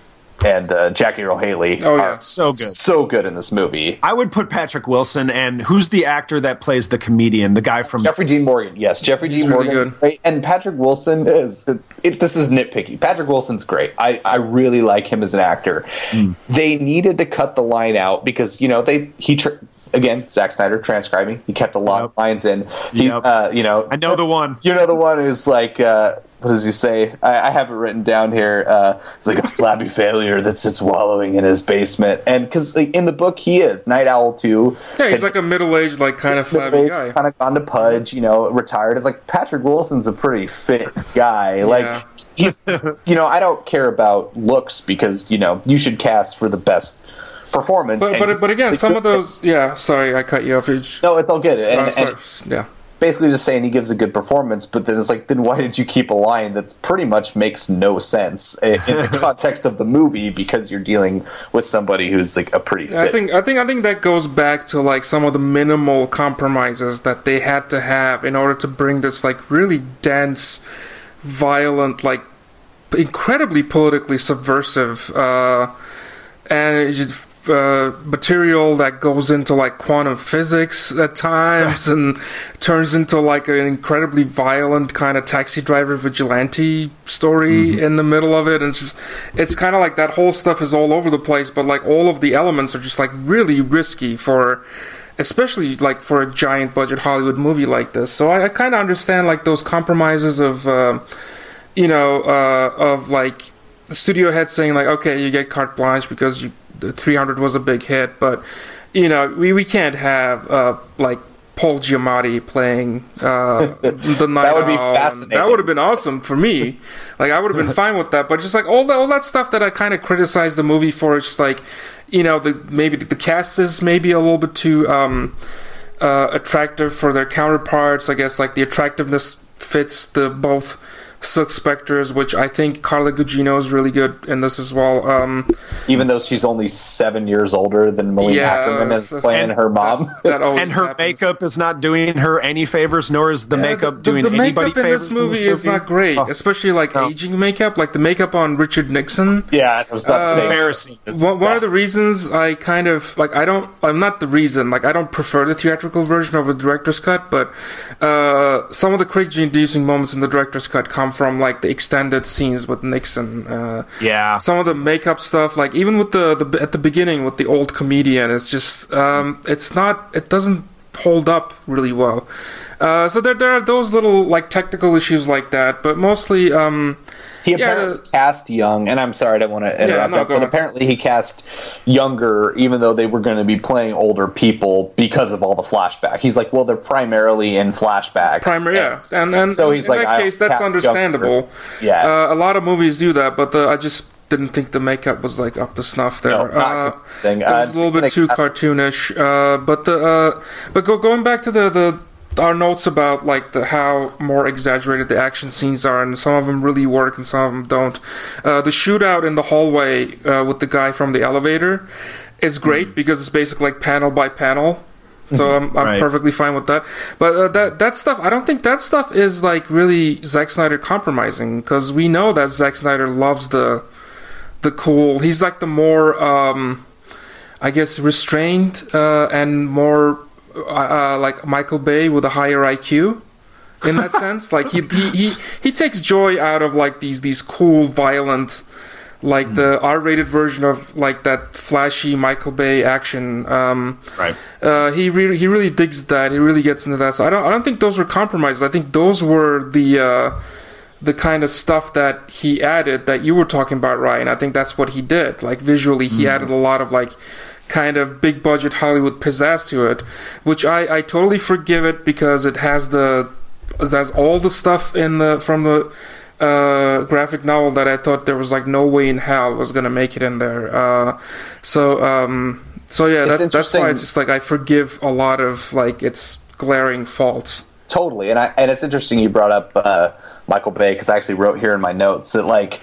Speaker 3: and uh, Jackie Earle Haley
Speaker 1: Oh, yeah.
Speaker 3: are
Speaker 2: So good.
Speaker 3: so good in this movie.
Speaker 2: I would put Patrick Wilson and who's the actor that plays the comedian, the guy from
Speaker 3: Jeffrey Dean Morgan, yes, Jeffrey
Speaker 1: He's
Speaker 3: Dean
Speaker 1: really
Speaker 3: Morgan, great, and Patrick Wilson is. It, this is nitpicky. Patrick Wilson's great. I, I really like him as an actor.
Speaker 2: Hmm.
Speaker 3: They needed to cut the line out because you know they he tr- again Zack Snyder transcribing. He kept a lot
Speaker 2: Yep.
Speaker 3: of lines in. He,
Speaker 2: Yep.
Speaker 3: uh, you know,
Speaker 2: I know the one.
Speaker 3: You know the one who's like, uh, what does he say? I, I have it written down here. Uh, it's like a [laughs] flabby failure that sits wallowing in his basement, and because like, in the book he is Nite Owl too.
Speaker 1: Yeah, he's like a middle-aged, like kind of flabby guy.
Speaker 3: Kind of gone to Pudge, you know, retired. It's like Patrick Wilson's a pretty fit guy. Like he's, [laughs] you know, I don't care about looks because you know you should cast for the best performance.
Speaker 1: But but but again, some of those. Yeah, sorry, I cut you off.
Speaker 3: No, it's all good. And,
Speaker 1: uh,
Speaker 3: and-
Speaker 1: yeah.
Speaker 3: Basically just saying he gives a good performance. But then it's like, then why did you keep a line that's pretty much makes no sense [laughs] in the [laughs] context of the movie because you're dealing with somebody who's like a pretty. Fit.
Speaker 1: I think I think I think that goes back to like some of the minimal compromises that they had to have in order to bring this like really dense, violent, like incredibly politically subversive, uh, and just uh, material that goes into like quantum physics at times and turns into like an incredibly violent kind of taxi driver vigilante story mm-hmm. in the middle of it. And it's just, it's kind of like that whole stuff is all over the place, but like all of the elements are just like really risky for, especially like for a giant budget Hollywood movie like this. So I, I kind of understand like those compromises of, uh, you know, uh, of like the studio head saying like, okay, you get carte blanche because you 300 was a big hit, but you know we, we can't have uh, like Paul Giamatti playing uh, [laughs] the night.
Speaker 3: that would be fascinating.
Speaker 1: That would have been awesome for me. Like I would have been [laughs] fine with that. But just like all that, all that stuff that I kind of criticized the movie for, it's just like you know the maybe the, the cast is maybe a little bit too um, uh, attractive for their counterparts. I guess like the attractiveness fits the both Silk Spectres, which I think Carla Gugino is really good in this as well. Um,
Speaker 3: Even though she's only seven years older than Malina yeah, Akerman is playing her mom,
Speaker 2: that, [laughs] that and her happens. makeup is not doing her any favors, nor is the yeah, makeup the, doing the, the anybody
Speaker 1: makeup
Speaker 2: favors.
Speaker 1: In this movie,
Speaker 2: in this
Speaker 1: movie. is not great, oh. especially like no. aging makeup, like the makeup on Richard Nixon.
Speaker 3: Yeah, I was uh,
Speaker 2: embarrassing.
Speaker 1: One, one of the reasons I kind of like I don't I'm not the reason like I don't prefer the theatrical version over the director's cut, but uh, some of the cringe-inducing moments in the director's cut come from like the extended scenes with Nixon. Uh,
Speaker 2: yeah,
Speaker 1: some of the makeup stuff, like even with the, the at the beginning with the old comedian, it's just um, it's not it doesn't hold up really well. Uh, so there there are those little like technical issues like that, but mostly. Um,
Speaker 3: he apparently yeah, cast young, and I'm sorry, I don't want to interrupt, yeah, no, but apparently he cast younger, even though they were going to be playing older people because of all the flashback. He's like, well, they're primarily in flashbacks.
Speaker 1: Primary, yeah, and, and so he's in like, that case, that's understandable. Younger.
Speaker 3: Yeah,
Speaker 1: uh, a lot of movies do that, but the, I just didn't think the makeup was like up to snuff there. No, uh, it was a little bit too cartoonish. Uh, but the uh, but go, going back to the the our notes about like the how more exaggerated the action scenes are, and some of them really work and some of them don't. Uh, the shootout in the hallway uh, with the guy from the elevator is great mm because it's basically like panel by panel. So I'm, I'm right. perfectly fine with that. But uh, that that stuff, I don't think that stuff is like really Zack Snyder compromising because we know that Zack Snyder loves the the cool. He's like the more, um, I guess, restrained uh, and more uh, uh, like Michael Bay with a higher IQ in that [laughs] sense. Like he, he he he takes joy out of like these these cool violent like mm. the R-rated version of like that flashy Michael Bay action. Um,
Speaker 2: right.
Speaker 1: Uh, he really he really digs that. He really gets into that. So I don't I don't think those were compromises. I think those were the uh, the kind of stuff that he added that you were talking about, Ryan. I think that's what he did. Like visually, he mm. added a lot of like kind of big budget Hollywood pizzazz to it, which I, I totally forgive it because it has the there's all the stuff in the from the uh, graphic novel that I thought there was like no way in hell was gonna make it in there. Uh, so um, so yeah, that's that's why it's just like I forgive a lot of like its glaring faults.
Speaker 3: Totally, and I and it's interesting you brought up uh, Michael Bay because I actually wrote here in my notes that like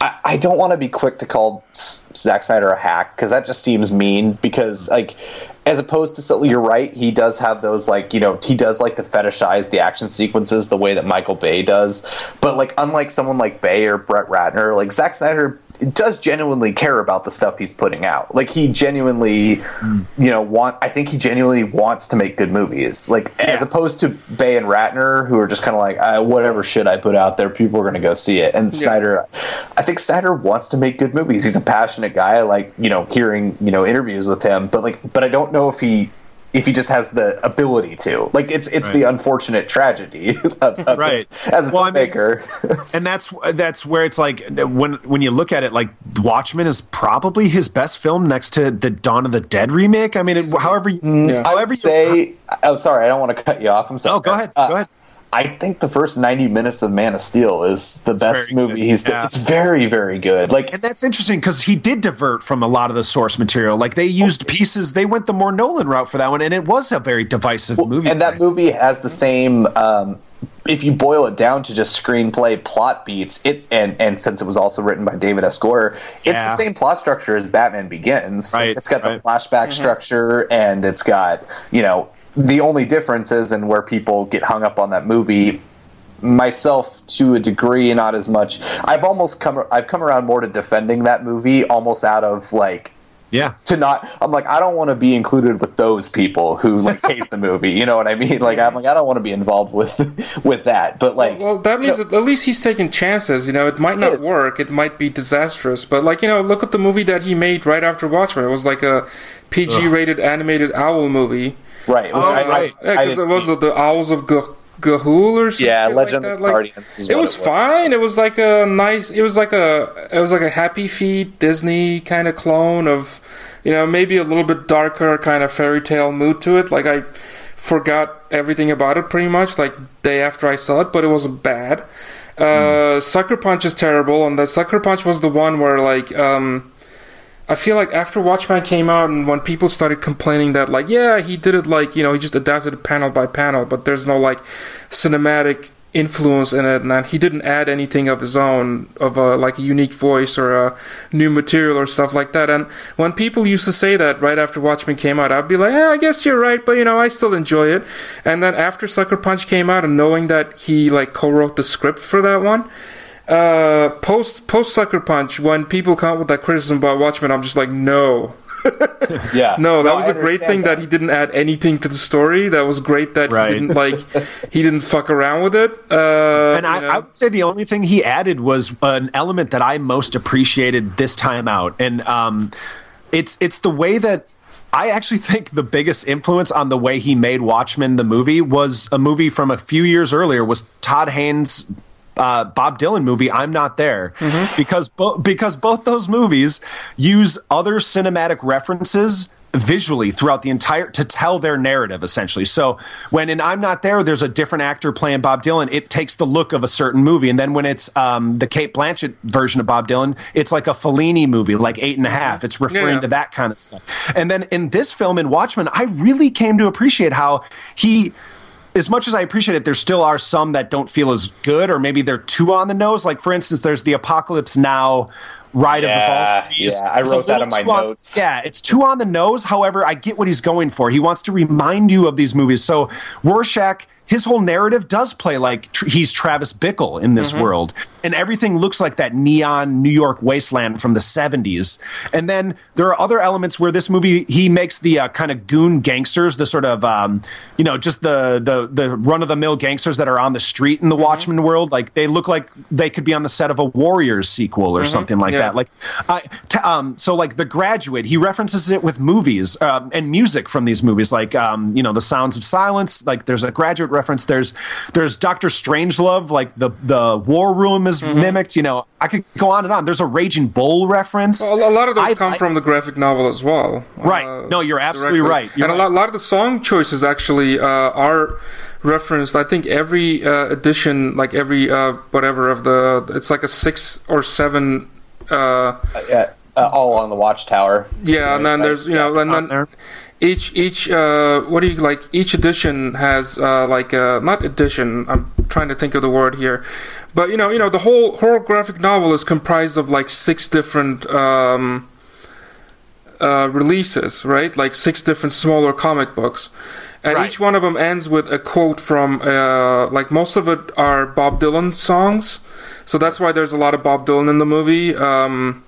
Speaker 3: I, I don't want to be quick to call Zack Snyder a hack because that just seems mean. Because like, as opposed to you're right, he does have those like you know he does like to fetishize the action sequences the way that Michael Bay does. But like, unlike someone like Bay or Brett Ratner, like Zack Snyder does genuinely care about the stuff he's putting out. Like he genuinely, mm. you know, want. I think he genuinely wants to make good movies. Like yeah. as opposed to Bay and Ratner, who are just kind of like, whatever shit I put out there, people are going to go see it. And yeah. Snyder, I think Snyder wants to make good movies. He's a passionate guy. I like you know hearing you know interviews with him, but like, but I don't know if he if he just has the ability to. Like it's it's right. the unfortunate tragedy [laughs] of, of
Speaker 2: right
Speaker 3: as a well, filmmaker.
Speaker 2: I mean, [laughs] and that's that's where it's like when when you look at it, like Watchmen is probably his best film next to the Dawn of the Dead remake. I mean, it, however,
Speaker 3: mm, yeah. however,
Speaker 2: I
Speaker 3: would say. Oh, sorry, I don't want to cut you off. I'm sorry.
Speaker 2: Oh, go ahead. Uh, go ahead.
Speaker 3: I think the first 90 minutes of Man of Steel is the best movie
Speaker 2: good.
Speaker 3: he's done. It's very, very good. Like,
Speaker 2: And that's interesting because he did divert from a lot of the source material. Like they used pieces, they went the more Nolan route for that one, and it was a very divisive movie.
Speaker 3: and that movie has the same. Um, if you boil it down to just screenplay plot beats, it and and since it was also written by David S. Goyer, it's
Speaker 2: Yeah.
Speaker 3: the same plot structure as Batman Begins. Like,
Speaker 2: Right,
Speaker 3: it's got
Speaker 2: right.
Speaker 3: the flashback structure, and it's got you know the only difference is and where people get hung up on that movie. Myself to a degree, not as much. I've almost come. I've come around more to defending that movie, almost out of like
Speaker 2: yeah.
Speaker 3: to not i'm like i don't want to be included with those people who like [laughs] hate the movie you know what i mean like i'm like i don't want to be involved with with that but like
Speaker 1: Well, that means that at least he's taking chances. You know, it might not
Speaker 3: is.
Speaker 1: work. It might be disastrous. But like, you know, look at the movie that he made right after Watchmen. It was like a PG-rated animated owl movie.
Speaker 3: Right
Speaker 2: Oh,
Speaker 3: I,
Speaker 2: right.
Speaker 3: I,
Speaker 1: Yeah, because it was the, the Owls of G- Ga'Hoole or something.
Speaker 3: Yeah,
Speaker 1: like
Speaker 3: Legend
Speaker 1: that.
Speaker 3: of
Speaker 1: Like,
Speaker 3: Guardians
Speaker 1: it was
Speaker 3: it was.
Speaker 1: fine. It was like a nice. It was like a. It was like a Happy Feet Disney kind of clone of, you know, maybe a little bit darker kind of fairy tale mood to it. Like I forgot everything about it pretty much like day after I saw it, but it wasn't bad. Uh, Sucker Punch is terrible, and the Sucker Punch was the one where like um, I feel like after Watchmen came out, and when people started complaining that like yeah he did it like you know he just adapted it panel by panel, but there's no like cinematic influence in it, and he didn't add anything of his own of a like a unique voice or a new material or stuff like that. And when people used to say that right after Watchmen came out, I'd be like, yeah, I guess you're right, but you know I still enjoy it. And then after Sucker Punch came out, and knowing that he like co-wrote the script for that one uh post post sucker punch when people come up with that criticism about watchmen i'm just like no [laughs]
Speaker 3: yeah
Speaker 1: no that was
Speaker 3: I
Speaker 1: a great
Speaker 3: understand
Speaker 1: thing that. he didn't add anything to the story that was great that
Speaker 2: Right.
Speaker 1: he didn't like [laughs] he didn't fuck around with it uh
Speaker 2: And I,
Speaker 1: you know.
Speaker 2: I would say the only thing he added was an element that I most appreciated this time out, and um, it's it's the way that I actually think the biggest influence on the way he made Watchmen the movie was a movie from a few years earlier was Todd Haynes. Uh, Bob Dylan movie, I'm not there, because bo- because both those movies use other cinematic references visually throughout the entire to tell their narrative essentially. So when in I'm Not There, there's a different actor playing Bob Dylan. It takes the look of a certain movie, and then when it's um, the Cate Blanchett version of Bob Dylan, it's like a Fellini movie, like Eight and a Half. It's referring
Speaker 1: Yeah.
Speaker 2: to that kind of stuff. And then in this film in Watchmen, I really came to appreciate how he as much as I appreciate it, there still are some that don't feel as good, or maybe they're too on the nose. Like, for instance, there's the Apocalypse Now ride
Speaker 3: Yeah,
Speaker 2: of the Valkyries.
Speaker 3: yeah, I
Speaker 2: It's
Speaker 3: wrote that in my
Speaker 2: on-
Speaker 3: notes.
Speaker 2: yeah, it's too on the nose. However, I get what he's going for. He wants to remind you of these movies. So Rorschach, his whole narrative does play like tr- he's Travis Bickle in this world, and everything looks like that neon New York wasteland from the '70s. And then there are other elements where this movie he makes the uh, kind of goon gangsters, the sort of um, you know just the the the run of the mill gangsters that are on the street in the Watchmen world. Like they look like they could be on the set of a Warriors sequel or something like
Speaker 1: yeah.
Speaker 2: that. Like t- um, so like The Graduate, he references it with movies um, and music from these movies, like um, you know, The Sounds of Silence. Like there's a Graduate reference. There's there's Doctor Strangelove, like the the War Room is
Speaker 1: Mm-hmm.
Speaker 2: mimicked. You know, I could go on and on. There's a Raging Bull reference.
Speaker 1: a a lot of those
Speaker 2: I-
Speaker 1: come
Speaker 2: I-
Speaker 1: from the graphic novel as well.
Speaker 2: Right.
Speaker 1: uh,
Speaker 2: No, you're absolutely
Speaker 1: directly.
Speaker 2: right. You're
Speaker 1: and a lot, lot of the song choices actually uh, are referenced. I think every uh, edition, like every uh, whatever of the, it's like a six or seven. Uh,
Speaker 3: yeah, uh, all on the watchtower
Speaker 1: yeah, and then there's you know, and then
Speaker 2: there.
Speaker 1: Each each uh, what do you like? Each edition has uh, like uh, not edition. I'm trying to think of the word here, but you know, you know, the whole horror graphic novel is comprised of like six different. Um, uh, releases, right? Like six different smaller comic books, and
Speaker 2: Right.
Speaker 1: each one of them ends with a quote from. Uh, like most of it are Bob Dylan songs, so that's why there's a lot of Bob Dylan in the movie. Um,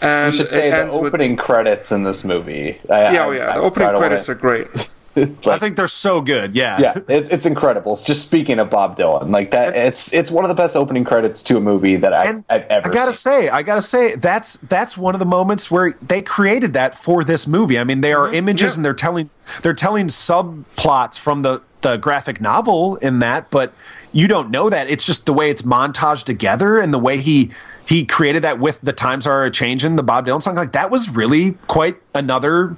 Speaker 1: and
Speaker 3: you um, should say the
Speaker 1: ends with-
Speaker 3: opening credits in this movie I,
Speaker 1: yeah,
Speaker 3: I-
Speaker 1: oh yeah,
Speaker 3: I
Speaker 1: the
Speaker 3: would
Speaker 1: opening
Speaker 3: start away.
Speaker 1: credits are great. [laughs]
Speaker 3: Like,
Speaker 2: I think they're so good. Yeah.
Speaker 3: yeah, it's, it's incredible. It's just speaking of Bob Dylan, like that. It's it's one of the best opening credits to a movie that I, I've ever.
Speaker 2: I gotta
Speaker 3: seen.
Speaker 2: say, I gotta say, that's that's one of the moments where they created that for this movie. I mean, they are mm-hmm. images
Speaker 1: yeah.
Speaker 2: and they're telling they're telling subplots from the the graphic novel in that, but you don't know that. It's just the way it's montaged together and the way he he created that with the times are a changing the Bob Dylan song. Like that was really quite another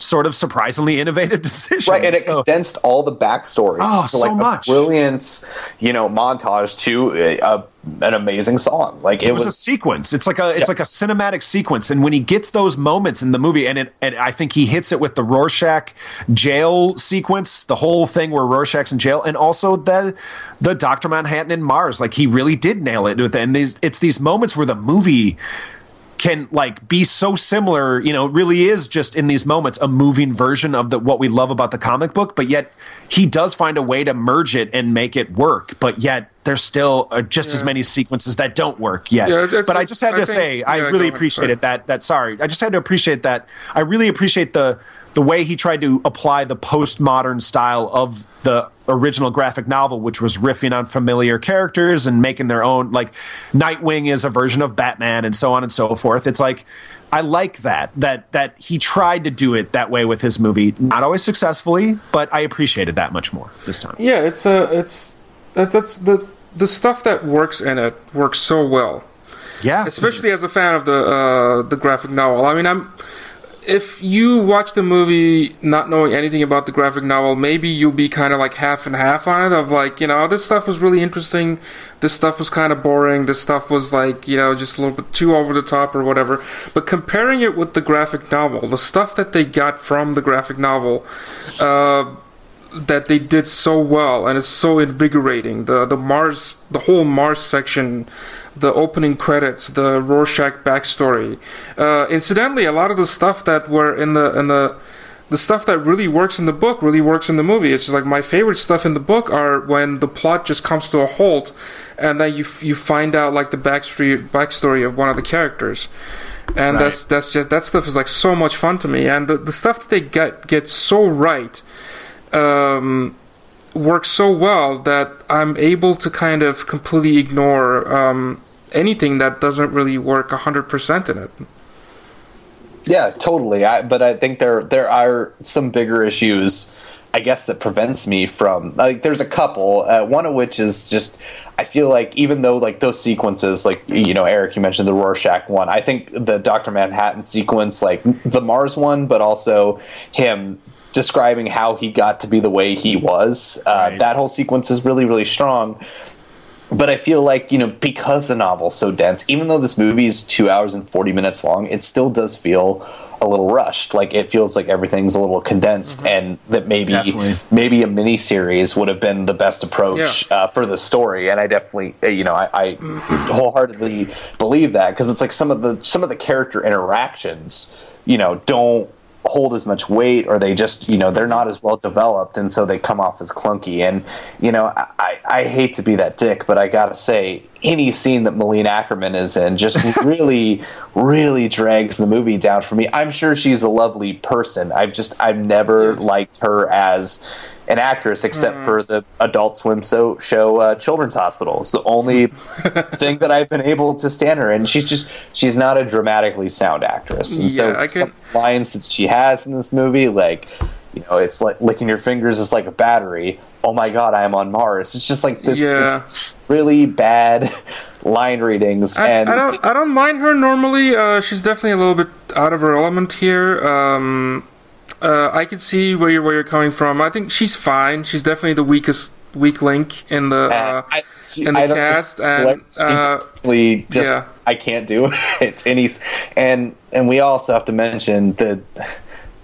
Speaker 2: sort of surprisingly innovative [laughs] decision.
Speaker 3: Right, and it
Speaker 2: So-
Speaker 3: condensed all the backstory.
Speaker 2: Oh,
Speaker 3: to,
Speaker 2: so
Speaker 3: like, a
Speaker 2: much.
Speaker 3: brilliant, you know, montage to a, a, an amazing song. Like it,
Speaker 2: it was, a sequence. It's like a it's like a cinematic sequence, and when he gets those moments in the movie, and it and I think he hits it with the Rorschach jail sequence, the whole thing where Rorschach's in jail, and also the the Doctor Manhattan and Mars. Like he really did nail it and these it's these moments where the movie can like be so similar you know it really is just in these moments a moving version of the what we love about the comic book but yet he does find a way to merge it and make it work but yet there's still uh, just as many sequences that don't work yet.
Speaker 1: Yeah, it's- it's-
Speaker 2: but i just had
Speaker 1: I
Speaker 2: to
Speaker 1: think-
Speaker 2: say i
Speaker 1: yeah, go
Speaker 2: really appreciated that that sorry i just had to appreciate that. I really appreciate the the way he tried to apply the postmodern style of the original graphic novel, which was riffing on familiar characters and making their own. Like Nite Owl is a version of Batman, and so on and so forth. It's like I like that that that he tried to do it that way with his movie, not always successfully, but I appreciated that much more this time.
Speaker 1: Yeah, it's uh, it's that, that's the the stuff that works in it works so well.
Speaker 2: Yeah,
Speaker 1: especially as a fan of the uh, the graphic novel. I mean, I'm if you watch the movie not knowing anything about the graphic novel, maybe you'll be kind of like half and half on it. Of like, you know, this stuff was really interesting. This stuff was kind of boring. This stuff was like, you know, just a little bit too over the top or whatever. But comparing it with the graphic novel, the stuff that they got from the graphic novel. Uh, that they did so well and it's so invigorating. The the Mars, the whole Mars section, the opening credits, the Rorschach backstory. Uh, incidentally, a lot of the stuff that were in the in the the stuff that really works in the book really works in the movie. It's just like my favorite stuff in the book are when the plot just comes to a halt, and then you you find out like the backstory backstory of one of the characters. And
Speaker 2: Right.
Speaker 1: that's that's just that stuff is like so much fun to me, and the, the stuff that they get get so right, um, works so well that I'm able to kind of completely ignore um, anything that doesn't really work 100% in it.
Speaker 3: Yeah, totally. I, but I think there there are some bigger issues, I guess, that prevents me from like. There's a couple. Uh, one of which is just I feel like even though like those sequences, like you know, Eric, you mentioned the Rorschach one. I think the Doctor Manhattan sequence, like the Mars one, but also him describing how he got to be the way he was. Uh,
Speaker 2: Right.
Speaker 3: That whole sequence is really really strong but I feel like you know because the novel's so dense, even though this movie is two hours and forty minutes long, it still does feel a little rushed. Like it feels like everything's a little condensed, and that maybe
Speaker 2: Definitely.
Speaker 3: maybe a mini series would have been the best approach
Speaker 1: Yeah.
Speaker 3: uh, for the story. And I definitely, uh, you know, I, I wholeheartedly believe that because it's like some of the some of the character interactions, you know, don't hold as much weight or they just you know they're not as well developed and so they come off as clunky. And you know I, I hate to be that dick but I gotta say any scene that Malin Akerman is in just [laughs] really really drags the movie down for me. I'm sure she's a lovely person. I've just I've never liked her as an actress except for the Adult Swim so, show uh, Children's Hospital. It's the only [laughs] thing that I've been able to stand her, and she's just she's not a dramatically sound actress. And so
Speaker 1: Yeah, I can-
Speaker 3: lines that she has in this movie, like you know, it's like licking your fingers is like a battery. Oh my god, I am on Mars. It's just like this.
Speaker 1: Yeah.
Speaker 3: It's really bad [laughs] line readings,
Speaker 1: I,
Speaker 3: and
Speaker 1: I don't I don't mind her normally. Uh, she's definitely a little bit out of her element here. Um, uh, I can see where you're where you're coming from. I think she's fine. She's definitely the weakest weak link in the uh,
Speaker 3: I,
Speaker 1: in the
Speaker 3: I
Speaker 1: cast, and uh,
Speaker 3: simply just
Speaker 1: yeah.
Speaker 3: I can't do [laughs] it. And he's and and we also have to mention the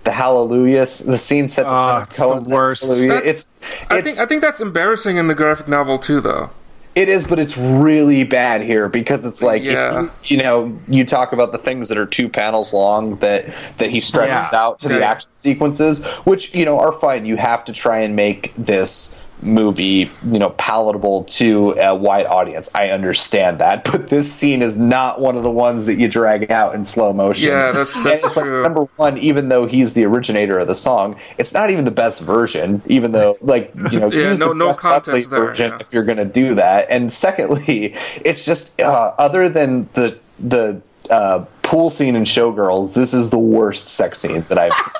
Speaker 3: the hallelujahs, the scene set to Leonard
Speaker 2: the worst.
Speaker 3: Hallelujah.
Speaker 1: That-
Speaker 3: it's
Speaker 1: I think I think that's embarrassing in the graphic novel too, though.
Speaker 3: It is, but it's really bad here because it's like
Speaker 1: Yeah.
Speaker 3: you, you know you talk about the things that are two panels long that that he stretches
Speaker 2: Yeah.
Speaker 3: out to the action sequences, which you know are fine. You have to try and make this movie you know palatable to a wide audience i understand that [laughs] but this scene is not one of the ones that you drag out in slow motion
Speaker 1: Yeah, that's- that's
Speaker 3: it's like,
Speaker 1: true.
Speaker 3: number one even though he's the originator of the song it's not even the best version even though like you know [laughs]
Speaker 1: Yeah,
Speaker 3: use
Speaker 1: no-
Speaker 3: the
Speaker 1: no contest there,
Speaker 3: version
Speaker 1: yeah.
Speaker 3: if you're going to do that. And secondly, [laughs] it's just uh, other than the the uh, pool scene in Showgirls, this is the worst sex scene that I've seen.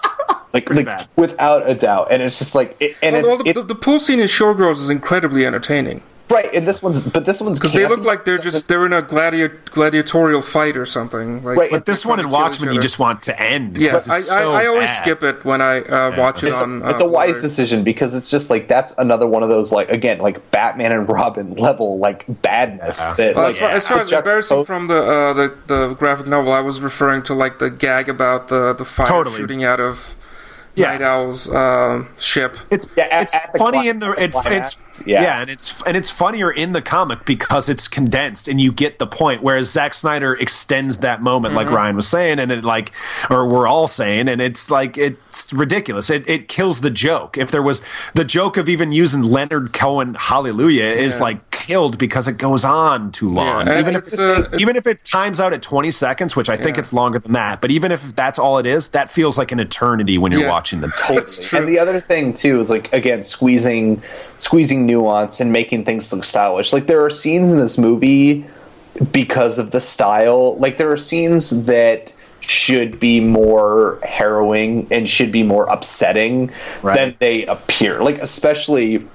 Speaker 3: Like, like
Speaker 2: bad.
Speaker 3: without a doubt, and it's just like, it, and
Speaker 1: Well,
Speaker 3: it's,
Speaker 1: the,
Speaker 3: it's
Speaker 1: the, the pool scene in Showgirls is incredibly entertaining.
Speaker 3: Right, and this one's but this one's
Speaker 1: because they look like they're just they're in a gladiator gladiatorial fight or something. Like,
Speaker 3: Right,
Speaker 2: But this one
Speaker 1: trying
Speaker 2: in
Speaker 1: to
Speaker 2: Watchmen, you just want to end.
Speaker 1: Yeah,
Speaker 2: because
Speaker 1: I,
Speaker 2: it's
Speaker 1: I,
Speaker 2: so
Speaker 1: I always
Speaker 2: bad.
Speaker 1: skip it when I uh, watch it
Speaker 3: it's,
Speaker 1: on.
Speaker 3: it's
Speaker 1: uh,
Speaker 3: a wise
Speaker 1: Blu-ray.
Speaker 3: decision because it's just like that's another one of those like again like Batman and Robin level like badness
Speaker 2: Yeah.
Speaker 3: that
Speaker 1: Well,
Speaker 3: like
Speaker 1: as far, as, far as
Speaker 3: juxtapose-
Speaker 1: embarrassing from the, uh, the the graphic novel, I was referring to like the gag about the the fire
Speaker 2: Totally.
Speaker 1: shooting out of
Speaker 2: Yeah.
Speaker 1: Nite Owl's um ship.
Speaker 2: It's
Speaker 3: Yeah, at-
Speaker 2: it's
Speaker 3: at the
Speaker 2: funny
Speaker 3: cli-
Speaker 2: in the
Speaker 3: at the
Speaker 2: it, it's
Speaker 3: yeah.
Speaker 2: yeah. and it's and it's funnier in the comic because it's condensed and you get the point. Whereas Zack Snyder extends that moment, like Ryan was saying, and it like or we're all saying, and it's like it's ridiculous. It it kills the joke. If there was the joke of even using Leonard Cohen Hallelujah is like killed because it goes on too long.
Speaker 1: and
Speaker 2: even if
Speaker 1: it's, uh, it's-
Speaker 2: even if it times out at twenty seconds, which I think
Speaker 1: Yeah.
Speaker 2: it's longer than that, but even if that's all it is, that feels like an eternity when you're
Speaker 1: Yeah.
Speaker 2: watching the
Speaker 1: That's [laughs] true.
Speaker 3: And the other thing too is like again squeezing squeezing nuance and making things look stylish. Like there are scenes in this movie because of the style. Like there are scenes that should be more harrowing and should be more upsetting
Speaker 2: Right.
Speaker 3: than they appear. Like especially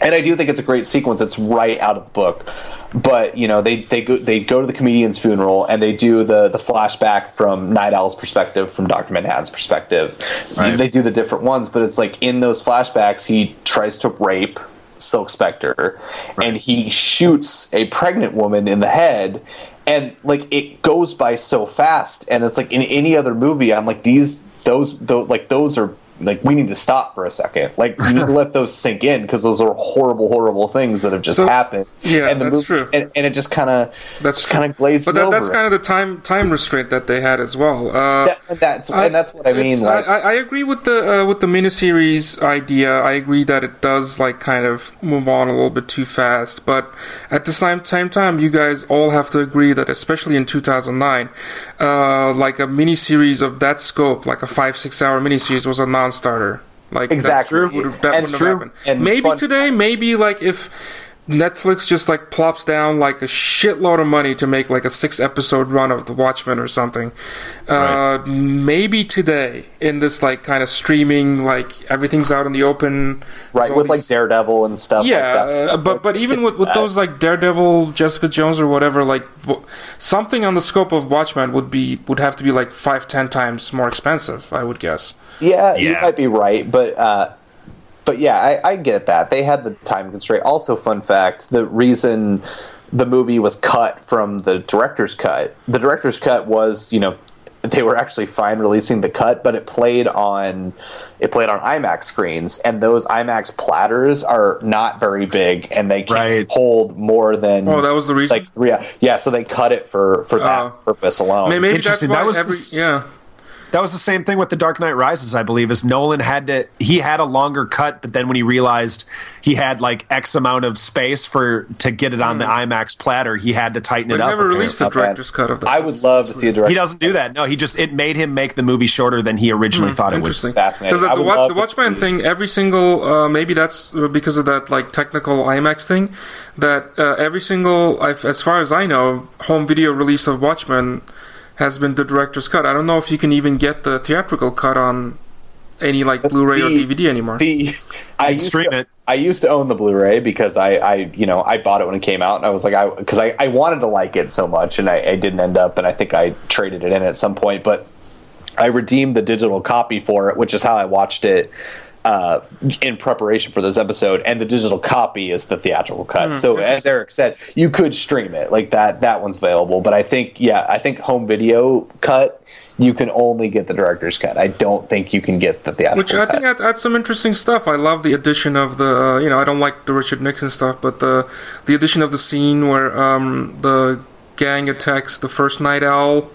Speaker 3: and I do think it's a great sequence. It's right out of the book. But you know, they they go they go to the comedian's funeral and they do the the flashback from Nite Owl's perspective, from Doctor Manhattan's perspective.
Speaker 2: Right.
Speaker 3: They do the different ones, but it's like in those flashbacks, he tries to rape Silk Spectre, and he shoots a pregnant woman in the head. And like it goes by so fast, and it's like in any other movie, I'm like these those those like those are like we need to stop for a second. Like we need to [laughs] let those sink in because those are horrible, horrible things that have just
Speaker 1: So-
Speaker 3: happened.
Speaker 1: yeah,
Speaker 3: and the
Speaker 1: that's
Speaker 3: movie,
Speaker 1: true.
Speaker 3: And, and it just kind of
Speaker 1: That's
Speaker 3: kind of glazes
Speaker 1: But that,
Speaker 3: over.
Speaker 1: that's kind of the time time restraint that they had as well. Uh,
Speaker 3: that, that's and that's what I mean. Like
Speaker 1: I, I agree with the uh, with the miniseries idea. I agree that it does like kind of move on a little bit too fast. But at the same same time, you guys all have to agree that, especially in 2009, uh, like a miniseries of that scope, like a five six hour miniseries, was a non-starter. Like that's
Speaker 3: Exactly.
Speaker 1: true. That wouldn't
Speaker 3: true.
Speaker 1: happened.
Speaker 3: And
Speaker 1: maybe
Speaker 3: fun-
Speaker 1: today, maybe like if. Netflix just like plops down like a shitload of money to make like a six episode run of The Watchmen or something. Uh, maybe today in this like kind of streaming, like everything's out in the open.
Speaker 3: right
Speaker 1: There's all
Speaker 3: with like Daredevil and stuff.
Speaker 1: yeah,
Speaker 3: like that.
Speaker 1: uh, but but even with, with
Speaker 3: that.
Speaker 1: those like Daredevil, Jessica Jones, or whatever, like w- something on the scope of Watchmen would be would have to be like five ten times more expensive, I would guess.
Speaker 3: Yeah, you might be right, but uh, but yeah, I, I get that they had the time constraint. Also, fun fact: the reason the movie was cut from the director's cut, the director's cut was you know they were actually fine releasing the cut, but it played on it played on IMAX screens, and those IMAX platters are not very big, and they can't
Speaker 2: Right.
Speaker 3: hold more than
Speaker 1: Oh, that was the reason.
Speaker 3: like three. Yeah, so they cut it for for that
Speaker 1: Oh.
Speaker 3: purpose alone.
Speaker 1: Maybe, maybe that's why
Speaker 2: That was
Speaker 1: every yeah.
Speaker 2: That was the same thing with The Dark Knight Rises, I believe, is Nolan had to he had a longer cut, but then when he realized he had like X amount of space for to get it on the IMAX platter, he had to tighten
Speaker 1: But
Speaker 2: it
Speaker 1: he
Speaker 2: up.
Speaker 1: never released the
Speaker 3: Not bad.
Speaker 1: director's cut of that.
Speaker 3: I would love to see a director.
Speaker 2: He doesn't do that. No, he just it made him make the movie shorter than he originally thought it would.
Speaker 1: Interesting.
Speaker 3: Fascinating.
Speaker 1: Because
Speaker 3: I
Speaker 1: the, watch,
Speaker 3: love
Speaker 1: the
Speaker 3: to
Speaker 1: Watchmen thing, every single uh, maybe that's because of that like technical IMAX thing. That uh, every single, I've, as far as I know, home video release of Watchmen has been the director's cut. I don't know if you can even get the theatrical cut on any like Blu-ray or DVD anymore.
Speaker 3: The I used
Speaker 2: stream
Speaker 3: to,
Speaker 2: it.
Speaker 3: I used to own the Blu-ray because I, I, you know, I bought it when it came out, and I was like, I because I, I wanted to like it so much, and I, I didn't end up, and I think I traded it in at some point, but I redeemed the digital copy for it, which is how I watched it uh, in preparation for this episode. And the digital copy is the theatrical cut. so as Eric said, you could stream it like that. That one's available, but I think yeah, I think home video cut. You can only get the director's cut. I don't think you can get the theatrical
Speaker 1: Which I
Speaker 3: cut.
Speaker 1: think adds, adds some interesting stuff. I love the addition of the, uh, you know, I don't like the Richard Nixon stuff, but the the addition of the scene where um, the gang attacks the first Nite Owl.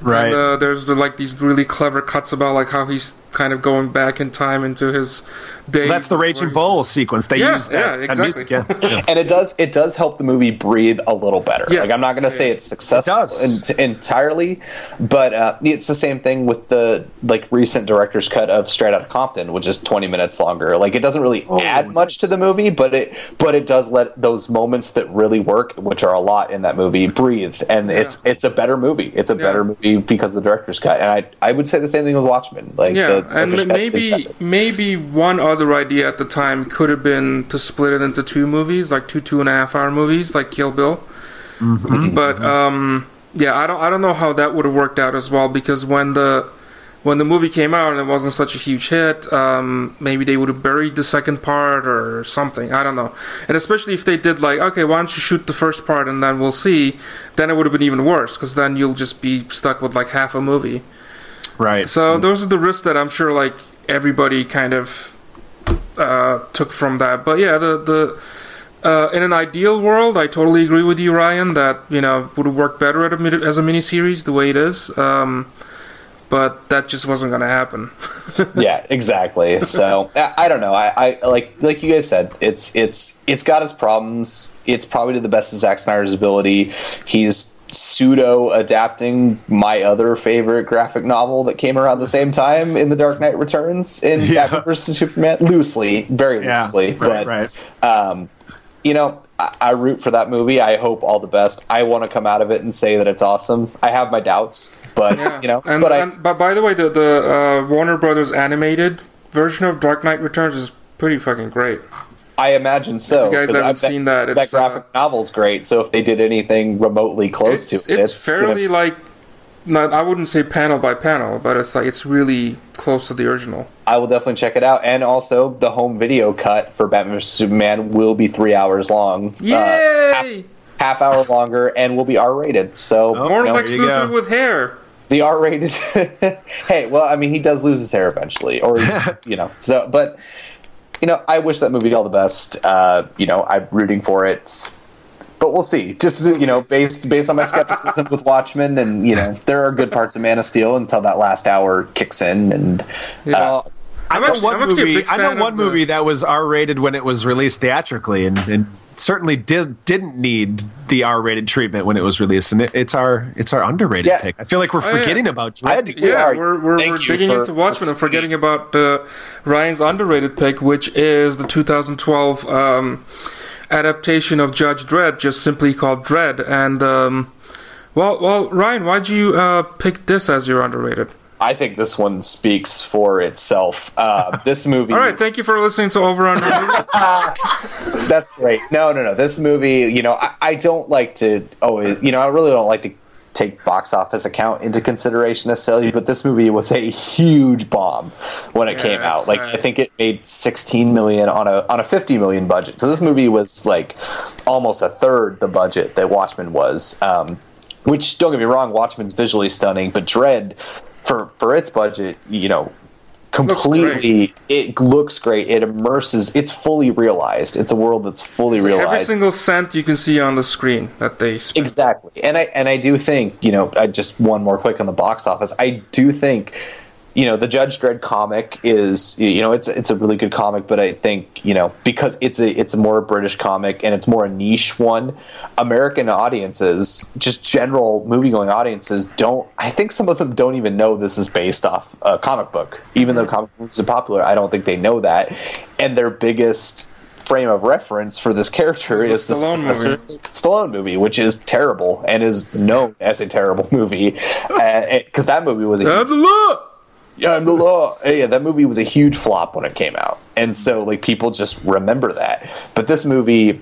Speaker 2: Right.
Speaker 1: And uh, there's the, like these really clever cuts about like how he's kind of going back in time into his days.
Speaker 2: That's the
Speaker 1: where
Speaker 2: Raging
Speaker 1: he-
Speaker 2: Bull sequence. They
Speaker 1: Yeah,
Speaker 2: use that,
Speaker 1: yeah,
Speaker 2: that
Speaker 1: exactly.
Speaker 2: music. Yeah. [laughs] Yeah.
Speaker 3: and it does it does help the movie breathe a little better.
Speaker 1: Yeah.
Speaker 3: Like I'm not going to say it's successful
Speaker 2: It does.
Speaker 3: en- entirely, but uh, it's the same thing with the like recent director's cut of Straight Outta Compton, which is 20 minutes longer. Like it doesn't really
Speaker 2: Oh,
Speaker 3: add much to the movie, but it but it does let those moments that really work, which are a lot in that movie, breathe, and it's it's a better movie. It's a
Speaker 1: Yeah.
Speaker 3: better movie because of the director's cut. And I I would say the same thing with Watchmen. Like
Speaker 1: Yeah.
Speaker 3: the, like [laughs]
Speaker 1: and maybe maybe one other idea at the time could have been to split it into two movies, like two two and a half hour movies, like Kill Bill. But um, yeah, I don't I don't know how that would have worked out as well because when the when the movie came out and it wasn't such a huge hit, um, maybe they would have buried the second part or something. I don't know. And especially if they did like, okay, why don't you shoot the first part and then we'll see, then it would have been even worse because then you'll just be stuck with like half a movie.
Speaker 2: Right.
Speaker 1: So those are the risks that I'm sure like everybody kind of uh, took from that. But yeah, the the uh, in an ideal world, I totally agree with you, Ryan. That you know would have worked better at a, mini- as a miniseries the way it is. Um, but that just wasn't going to happen. [laughs]
Speaker 3: yeah, exactly. So I, I don't know. I, I like like you guys said, it's it's it's got its problems. It's probably to the best of Zack Snyder's ability. He's pseudo adapting my other favorite graphic novel that came around the same time in The Dark Knight Returns in
Speaker 2: Yeah.
Speaker 3: Batman vs Superman loosely, very
Speaker 2: Yeah,
Speaker 3: loosely,
Speaker 2: right,
Speaker 3: but
Speaker 2: right.
Speaker 3: um, you know, I, I root for that movie. I hope all the best. I want to come out of it and say that it's awesome. I have my doubts, but
Speaker 1: Yeah.
Speaker 3: you know,
Speaker 1: and,
Speaker 3: but I,
Speaker 1: and but by the way, the the uh, Warner Brothers animated version of Dark Knight Returns is pretty fucking great.
Speaker 3: I imagine so.
Speaker 1: If you guys
Speaker 3: 'cause I
Speaker 1: haven't seen that,
Speaker 3: that
Speaker 1: it's,
Speaker 3: graphic
Speaker 1: uh,
Speaker 3: novel's great. So if they did anything remotely close
Speaker 1: It's,
Speaker 3: to it,
Speaker 1: it's, fairly
Speaker 3: gonna-
Speaker 1: like, not I wouldn't say panel by panel, but it's like it's really close to the original.
Speaker 3: I will definitely check it out. And also, the home video cut for Batman vs Superman will be three hours long. Uh, half,
Speaker 1: Yay!
Speaker 3: half hour longer, and will be R rated. So
Speaker 2: Oh.
Speaker 1: More
Speaker 3: you know,
Speaker 1: Lex
Speaker 2: you
Speaker 1: Luthor
Speaker 2: go.
Speaker 1: with hair.
Speaker 3: the R rated. [laughs] hey, well, I mean, he does lose his hair eventually, or [laughs] you know. So, but you know, I wish that movie all the best. Uh, you know, I'm rooting for it. But we'll see. Just you know, based based on my skepticism with Watchmen, and you know, there are good parts of Man of Steel until that last hour kicks in, and uh,
Speaker 2: I
Speaker 1: I'm
Speaker 2: know
Speaker 1: actually-
Speaker 2: one
Speaker 1: I'm actually a
Speaker 2: movie.
Speaker 1: big
Speaker 2: I know one
Speaker 1: of the-
Speaker 2: movie that was R rated when it was released theatrically, and, and certainly did, didn't need the R rated treatment when it was released. And it, it's our it's our underrated
Speaker 3: Yeah.
Speaker 2: pick. I feel like we're
Speaker 1: Oh, yeah.
Speaker 2: forgetting about
Speaker 3: I had
Speaker 2: Dredd.
Speaker 3: We
Speaker 1: Yeah,
Speaker 3: are.
Speaker 1: we're we're,
Speaker 3: Thank
Speaker 1: we're digging into Watchmen and forgetting about uh, Ryan's underrated pick, which is the 2012 um, adaptation of Judge Dredd, just simply called Dredd. And um, well, well, Ryan, why'd you uh, pick this as your underrated?
Speaker 3: I think this one speaks for itself. Uh, [laughs] this movie.
Speaker 1: All right, thank you for listening to Over Under. [laughs]
Speaker 3: That's great. No, no, no. This movie, you know, I, I don't like to always, you know, I really don't like to take box office account into consideration necessarily, but this movie was a huge bomb when it
Speaker 1: Yeah,
Speaker 3: came out. Like
Speaker 1: sad.
Speaker 3: I think it made 16 million on a on a 50 million budget. So this movie was like almost a third the budget that Watchmen was. Um, which don't get me wrong, Watchmen's visually stunning, but Dredd for for its budget, you know, completely it looks great. It immerses. It's fully realized. It's a world that's fully realized.
Speaker 1: Every single cent you can see on the screen that they spent.
Speaker 3: Exactly, and I and I do think you know I just one more quick on the box office. I do think you know the Judge Dredd comic is you know it's it's a really good comic, but I think you know because it's a it's a more British comic and it's more a niche one. American audiences, just general movie going audiences, don't. I think some of them don't even know this is based off a comic book, even though comic books are popular. I don't think they know that, and their biggest frame of reference for this character is
Speaker 1: the Stallone movie.
Speaker 3: Stallone movie, which is terrible and is known as a terrible movie, [laughs] uh, because that movie was a
Speaker 1: I'm the law.
Speaker 3: Yeah, I'm the law. Oh, yeah, that movie was a huge flop when it came out, and so like people just remember that. But this movie,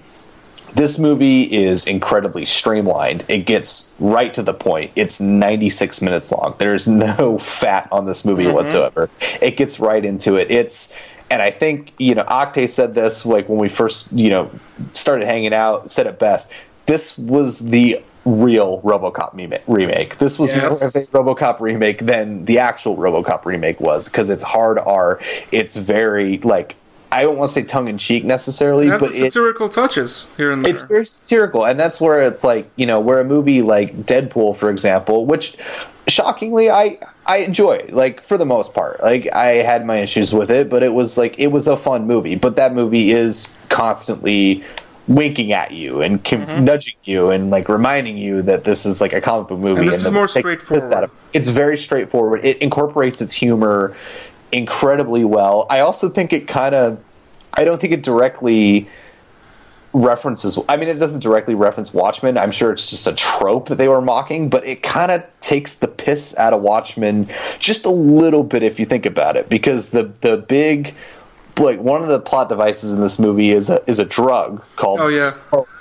Speaker 3: this movie is incredibly streamlined. It gets right to the point. It's 96 minutes long. There's no [laughs] fat on this movie mm-hmm. whatsoever. It gets right into it. It's and I think you know Oktay said this like when we first you know started hanging out. Said it best. This was the real RoboCop meme- remake. This was
Speaker 1: Yes.
Speaker 3: more of a RoboCop remake than the actual RoboCop remake was because it's hard R. It's very like I don't want to say tongue in cheek necessarily, but
Speaker 1: the
Speaker 3: it,
Speaker 1: satirical touches here and there.
Speaker 3: it's very satirical, and that's where it's like you know where a movie like Deadpool, for example, which shockingly I I enjoy like for the most part. Like I had my issues with it, but it was like it was a fun movie. But that movie is constantly winking at you and com-
Speaker 1: Mm-hmm.
Speaker 3: nudging you and like reminding you that this is like a comic book movie.
Speaker 1: And this is more
Speaker 3: take the piss
Speaker 1: straightforward.
Speaker 3: It's very straightforward. It incorporates its humor incredibly well. I also think it kind of I don't think it directly references. I mean, it doesn't directly reference Watchmen. I'm sure it's just a trope that they were mocking, but it kind of takes the piss out of Watchmen just a little bit if you think about it, because the the big like one of the plot devices in this movie is a is a drug called
Speaker 1: Oh, yeah.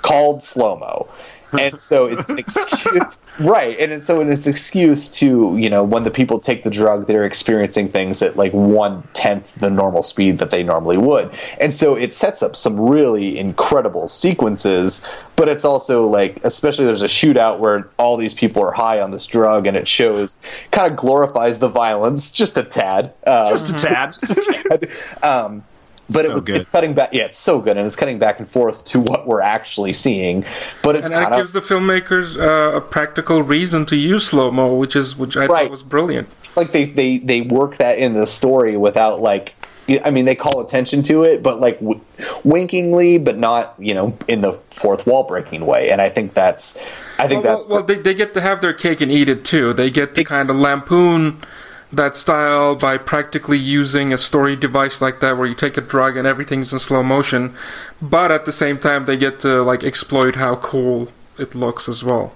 Speaker 3: called slow mo, and so it's an excuse. [laughs] Right, and it's, so it's an excuse to you know when the people take the drug, they're experiencing things at like one tenth the normal speed that they normally would, and so it sets up some really incredible sequences. But it's also like, especially there's a shootout where all these people are high on this drug, and it shows kind of glorifies the violence just a tad, uh,
Speaker 2: Just a tad. [laughs]
Speaker 3: just a tad. Um, but
Speaker 2: So
Speaker 3: it was,
Speaker 2: good.
Speaker 3: it's cutting back. Yeah, it's so good, and it's cutting back and forth to what we're actually seeing. But it's
Speaker 1: And that gives
Speaker 3: of
Speaker 1: the filmmakers uh, a practical reason to use slow mo, which is which I
Speaker 3: Right.
Speaker 1: thought was brilliant.
Speaker 3: it's like they they they work that in the story without like. I mean, they call attention to it, but like w- winkingly, but not you know in the fourth wall breaking way. And I think that's, I think
Speaker 1: Well,
Speaker 3: that's
Speaker 1: well, well, they, they get to have their cake and eat it too. They get to kind of lampoon that style by practically using a story device like that where you take a drug and everything's in slow motion, but at the same time they get to like exploit how cool it looks as well.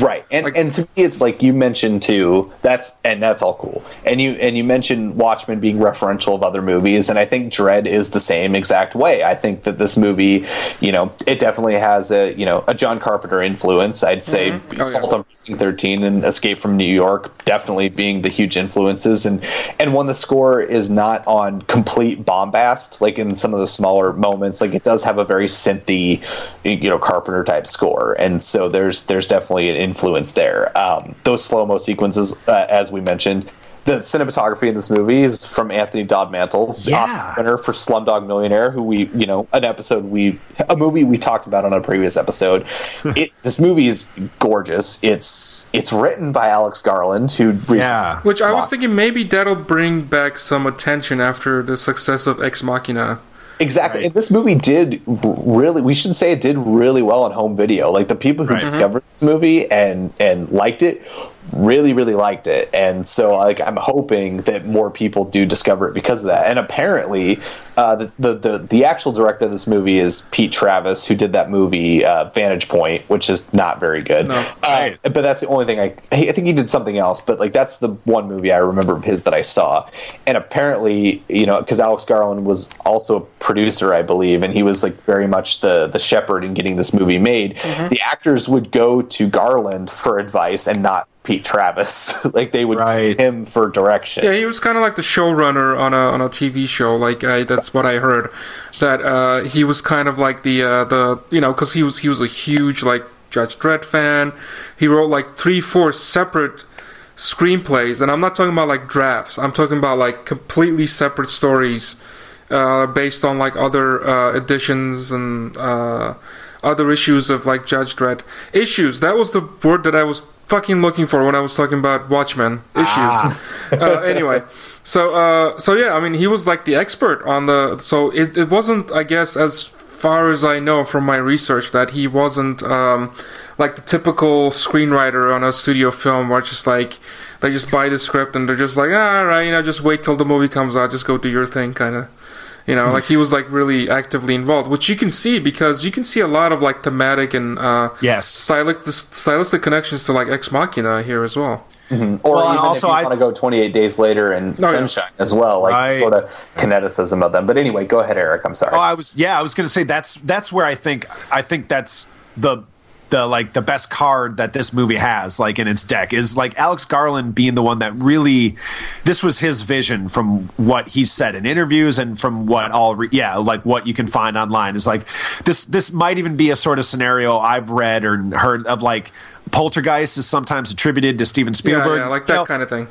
Speaker 3: Right, and
Speaker 1: Like-
Speaker 3: and to me, it's like you mentioned too. That's and that's all cool. And you and you mentioned Watchmen being referential of other movies, and I think Dredd is the same exact way. I think that this movie, you know, it definitely has a you know a John Carpenter influence. I'd say mm-hmm.
Speaker 1: Oh, yeah.
Speaker 3: Assault on Precinct Thirteen and Escape from New York definitely being the huge influences, and and when the score is not on complete bombast, like in some of the smaller moments, like it does have a very synthy, you know, Carpenter type score, and so there's there's definitely an influence there. Um, those slow mo sequences, uh, as we mentioned. The cinematography in this movie is from Anthony Dodd Mantle,
Speaker 2: Yeah.
Speaker 3: Oscar winner for Slumdog Millionaire, who we, you know, an episode we, a movie we talked about on a previous episode. [laughs] it, this movie is gorgeous. It's it's written by Alex Garland, who recently
Speaker 2: Yeah.
Speaker 1: Which I was thinking maybe that'll bring back some attention after the success of Ex Machina.
Speaker 3: Exactly.
Speaker 2: Right.
Speaker 3: And this movie did really we should say it did really well on home video. Like the people who
Speaker 2: Right.
Speaker 3: discovered this movie and and liked it really really liked it. And so like I'm hoping that more people do discover it because of that. And apparently uh, the, the the the actual director of this movie is Pete Travis who did that movie uh, Vantage Point, which is not very good.
Speaker 1: No.
Speaker 3: Uh, but that's the only thing I I think he did something else, but like that's the one movie I remember of his that I saw. And apparently, you know, because Alex Garland was also a producer, I believe, and he was like very much the the shepherd in getting this movie made. The actors would go to Garland for advice and not Pete Travis. [laughs] like they would
Speaker 2: Right.
Speaker 3: him for direction.
Speaker 1: Yeah, he was kind of like the showrunner on a on a TV show. Like I, that's what I heard. That uh, he was kind of like the uh, the you know because he was he was a huge like Judge Dredd fan. He wrote like three four separate screenplays, and I'm not talking about like drafts. I'm talking about like completely separate stories uh, based on like other uh, editions and uh, other issues of like Judge Dredd issues. That was the word that I was fucking looking for when I was talking about Watchmen issues. uh, anyway, so uh, so yeah, I mean, he was like the expert on the. So it it wasn't, I guess, as far as I know from my research, that he wasn't um, like the typical screenwriter on a studio film where it's just like they just buy the script and they're just like, ah, all right, you know, just wait till the movie comes out, just go do your thing, kind of. You know, like he was like really actively involved, which you can see because you can see a lot of like thematic and uh,
Speaker 2: Yes.
Speaker 1: stylistic stylistic connections to like Ex Machina here as well.
Speaker 3: Or
Speaker 2: Well,
Speaker 3: even
Speaker 2: also
Speaker 3: if you
Speaker 2: I-
Speaker 3: want to go 28 days later and
Speaker 1: Oh, yeah.
Speaker 3: Sunshine as well, like
Speaker 2: Right.
Speaker 3: sort of kineticism of them. But anyway, go ahead, Eric. I'm sorry.
Speaker 2: Oh, I was yeah, I was going to say that's that's where I think I think that's the the like the best card that this movie has like in its deck is like Alex Garland being the one that really this was his vision from what he said in interviews and from what all re- yeah like what you can find online is like this this might even be a sort of scenario I've read or heard of like Poltergeist is sometimes attributed to Steven Spielberg
Speaker 1: yeah, like
Speaker 2: You know,
Speaker 1: that kind of thing.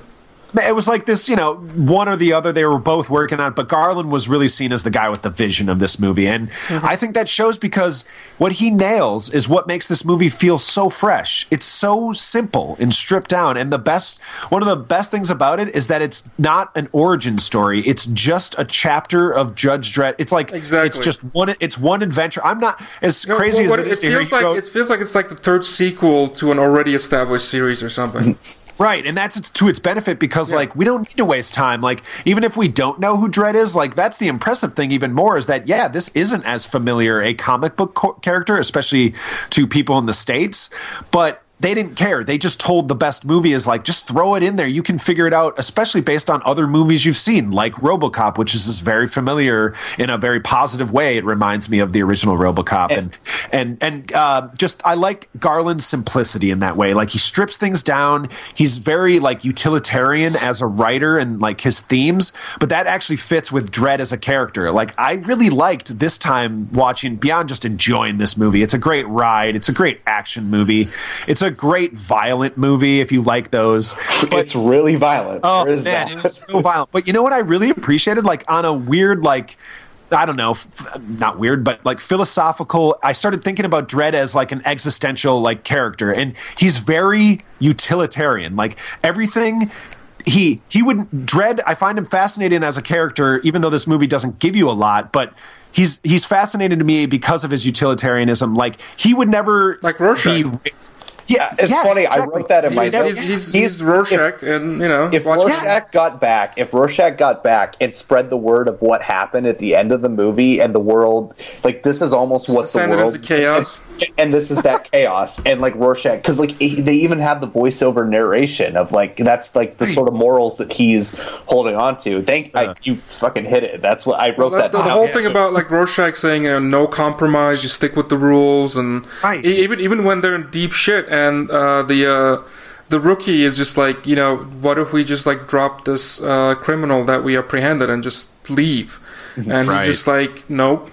Speaker 2: It was like this, you know, one or the other. They were both working on, it, but Garland was really seen as the guy with the vision of this movie, and mm-hmm. I think that shows because what he nails is what makes this movie feel so fresh. It's so simple and stripped down, and the best, one of the best things about it is that it's not an origin story. It's just a chapter of Judge Dredd. It's like
Speaker 1: Exactly.
Speaker 2: it's just one. It's one adventure. I'm not as
Speaker 1: No,
Speaker 2: crazy
Speaker 1: what-
Speaker 2: as
Speaker 1: what
Speaker 2: it is to hear
Speaker 1: feels like
Speaker 2: go-
Speaker 1: it feels like it's like the third sequel to an already established series or something. [laughs]
Speaker 2: Right, and that's to its benefit because like we don't need to waste time. Like even if we don't know who Dredd is, like that's the impressive thing. Even more is that yeah, this isn't as familiar a comic book co- character, especially to people in the states, but they didn't care. They just told the best movie is like just throw it in there. You can figure it out, especially based on other movies you've seen, like RoboCop, which is very familiar in a very positive way. It reminds me of the original RoboCop, and and and uh, just I like Garland's simplicity in that way. Like he strips things down. He's very like utilitarian as a writer and like his themes, but that actually fits with Dredd as a character. Like I really liked this time watching beyond just enjoying this movie. It's a great ride. It's a great action movie. It's a great violent movie if you like those. But, [laughs]
Speaker 3: it's really violent.
Speaker 2: oh
Speaker 3: There is
Speaker 2: man,
Speaker 3: that.
Speaker 2: it was so violent. But you know what I really appreciated? Like on a weird like. I don't know, f- not weird, but like philosophical. I started thinking about Dredd as like an existential like character, and he's very utilitarian. Like everything he he would dread I find him fascinating as a character, even though this movie doesn't give you a lot, but. He's he's fascinating to me because of his utilitarianism. Like he would never
Speaker 1: Like Rorschach.
Speaker 2: be Yeah,
Speaker 3: It's
Speaker 2: yes,
Speaker 3: funny. I wrote that in my
Speaker 1: He's,
Speaker 3: notes.
Speaker 1: he's, he's,
Speaker 3: He's-
Speaker 1: he's Rorschach, and you know,
Speaker 3: If
Speaker 1: watch-
Speaker 3: Rorschach got back, if Rorschach got back and spread the word of what happened at the end of the movie, and the world, like this is almost what the
Speaker 1: Descended
Speaker 3: world
Speaker 1: into chaos.
Speaker 3: and, [laughs] and this is that chaos, and like Rorschach, because like he- they even have the voiceover narration of like that's like the sort of morals that he's holding on to. Thank I, you, fucking hit it. That's what I wrote
Speaker 1: Well,
Speaker 3: that.
Speaker 1: the, the
Speaker 3: down.
Speaker 1: whole thing about like Rorschach saying uh, no compromise, you stick with the rules, and
Speaker 2: Right.
Speaker 1: e- even even when they're in deep shit, and uh, the uh, the rookie is just like, you know, what if we just like drop this uh, criminal that we apprehended and just leave? And
Speaker 2: Right.
Speaker 1: he's just like, nope.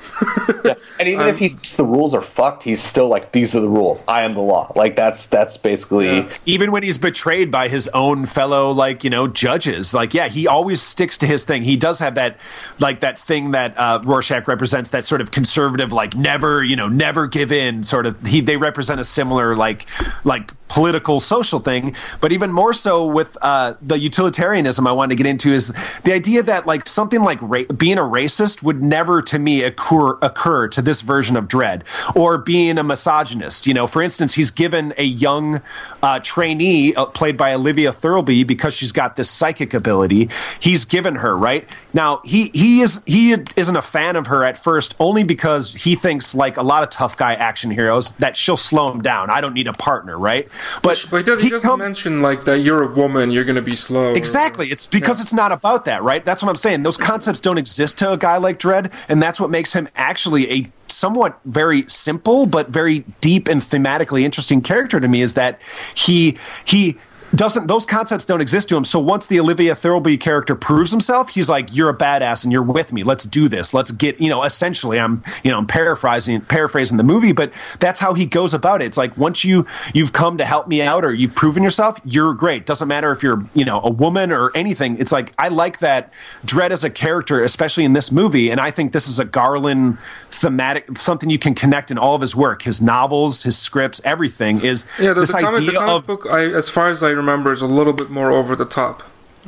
Speaker 3: Yeah. And even if [laughs] he thinks the rules are fucked, he's still like, these are the rules. I am the law. Like that's that's basically.
Speaker 1: Yeah.
Speaker 2: even when he's betrayed by his own fellow like you know judges like yeah he always sticks to his thing he does have that like that thing that uh, rorschach represents that sort of conservative like never you know never give in sort of he they represent a similar like like political social thing but even more so with uh, the utilitarianism i wanted to get into is the idea that like something like ra- being a racist would never to me occur occur to this version of Dredd or being a misogynist you know for instance he's given a young uh, trainee uh, played by olivia thirlby because she's got this psychic ability he's given her right now he he is he isn't a fan of her at first only because he thinks like a lot of tough guy action heroes that she'll slow him down i don't need a partner right but,
Speaker 1: But he, does, he doesn't
Speaker 2: comes-
Speaker 1: mention like that you're a woman, you're going to be slow. or-
Speaker 2: Exactly. It's because it's not about that, right? That's what I'm saying. Those concepts don't exist to a guy like Dredd, and that's what makes him actually a somewhat very simple but very deep and thematically interesting character to me is that he he doesn't those concepts don't exist to him. So once the olivia thirlby character proves himself he's like you're a badass and you're with me. Let's do this. Let's get you know essentially i'm you know i'm paraphrasing paraphrasing the movie but that's how he goes about it. It's like once you you've come to help me out or you've proven yourself you're great. Doesn't matter if you're you know a woman or anything. It's like i like that Dredd as a character especially in this movie and i think this is a garland thematic something you can connect in all of his work. His novels his scripts everything is
Speaker 1: Yeah, the,
Speaker 2: this
Speaker 1: the comic,
Speaker 2: idea
Speaker 1: the comic
Speaker 2: of
Speaker 1: book, I, as far as I remember, is a little bit more over the top.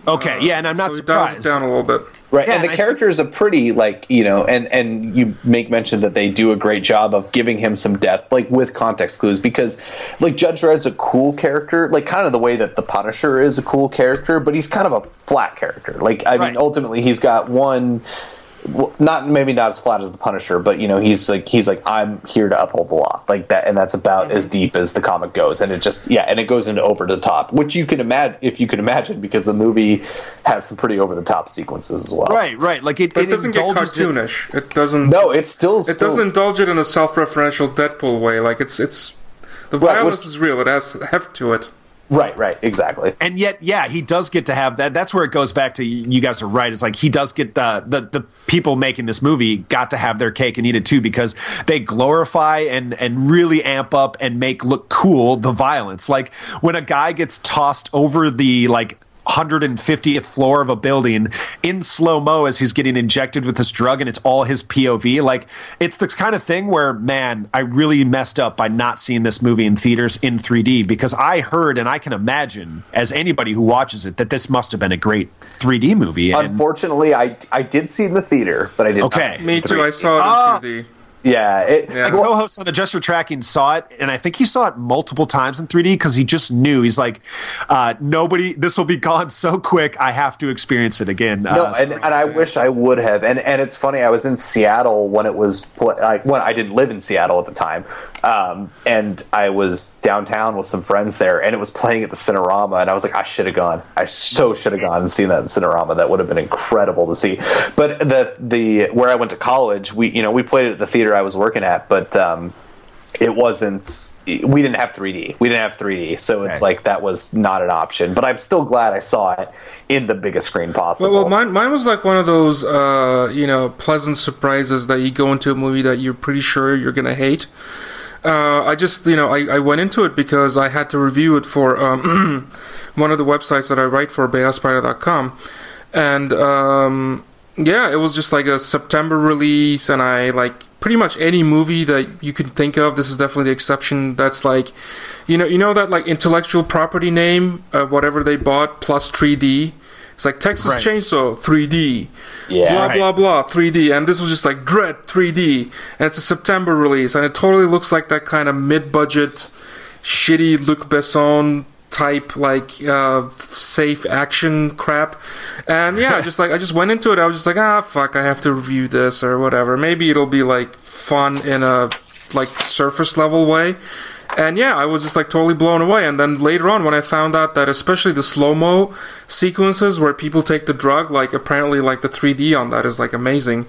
Speaker 2: okay uh, yeah and i'm not
Speaker 1: so he dials
Speaker 2: surprised
Speaker 1: down a little bit.
Speaker 3: Right,
Speaker 2: Yeah,
Speaker 3: and
Speaker 2: and
Speaker 3: the
Speaker 2: I
Speaker 3: characters are pretty like you know, and and you make mention that they do a great job of giving him some depth, like with context clues, because like Judge Dredd's a cool character, like kind of the way that the Punisher is a cool character, but he's kind of a flat character. Like I
Speaker 2: Right.
Speaker 3: mean, ultimately he's got one. Well, Not maybe not as flat as the Punisher, but you know he's like he's like I'm here to uphold the law, like that, and that's about mm-hmm. as deep as the comic goes, and it just yeah, and it goes into over the top, which you can imagine if you can imagine because the movie has some pretty over the top sequences as well.
Speaker 2: right right like it, it
Speaker 1: it doesn't get cartoonish. It doesn't.
Speaker 3: No, it's still,
Speaker 1: It
Speaker 3: still
Speaker 1: doesn't indulge it in a self-referential Deadpool way. Like it's it's the
Speaker 3: Right,
Speaker 1: violence
Speaker 3: which-
Speaker 1: is real. It has heft to it.
Speaker 3: Right, right, exactly.
Speaker 2: and yet yeah he does get to have that. That's where it goes back to you guys are right. It's like he does get the the, the people making this movie got to have their cake and eat it too because they glorify and and really amp up and make look cool the violence. Like when a guy gets tossed over the like 150th floor of a building in slow mo as he's getting injected with this drug and it's all his POV. Like, it's the kind of thing where, man, I really messed up by not seeing this movie in theaters in 3D because I heard and I can imagine, as anybody who watches it, that this must have been a great 3D movie. And
Speaker 3: Unfortunately, I I did see it in the theater, but I did.
Speaker 2: Okay.
Speaker 3: Not
Speaker 1: Me too. I saw it in
Speaker 2: Ah.
Speaker 1: 2D.
Speaker 3: Yeah, it,
Speaker 1: Yeah.
Speaker 2: My co-host on the Adjust Your Tracking saw it, and I think he saw it multiple times in 3D because he just knew he's like, uh, nobody. This will be gone so quick. I have to experience it again.
Speaker 3: No,
Speaker 2: Uh,
Speaker 3: and, and I wish I would have. And and it's funny. I was in Seattle when it was pl- like when I didn't live in Seattle at the time, um, and I was downtown with some friends there, and it was playing at the Cinerama, and I was like, I should have gone. I so should have gone and seen that in Cinerama. That would have been incredible to see. But the the where I went to college, we you know we played it at the theater I was working at, but. Um, it wasn't we didn't have 3d we didn't have 3d so it's like that was not an option but i'm still glad i saw it in the biggest screen possible
Speaker 1: Well, well, mine, mine was like one of those, uh, you know, pleasant surprises that you go into a movie that you're pretty sure you're gonna hate. Uh, I just, you know, I, I went into it because I had to review it for um, [clears throat] one of the websites that I write for, Beyazperde.com, and um, yeah, it was just like a September release, and I like pretty much any movie that you can think of. This is definitely the exception. That's like, you know, you know that like intellectual property name, uh, whatever they bought plus 3D. It's like Texas
Speaker 2: Right.
Speaker 1: Chainsaw 3D,
Speaker 3: Yeah.
Speaker 1: blah
Speaker 2: Right.
Speaker 1: blah blah 3D, and this was just like Dredd 3D, and it's a September release, and it totally looks like that kind of mid-budget, shitty Luc Besson type like uh, safe action crap, and yeah, [laughs] just like I just went into it, I was just like ah fuck, I have to review this or whatever. Maybe it'll be like fun in a like surface level way. And yeah, I was just like totally blown away. And then later on, when I found out that especially the slow mo sequences where people take the drug, like apparently like the 3D on that is like amazing.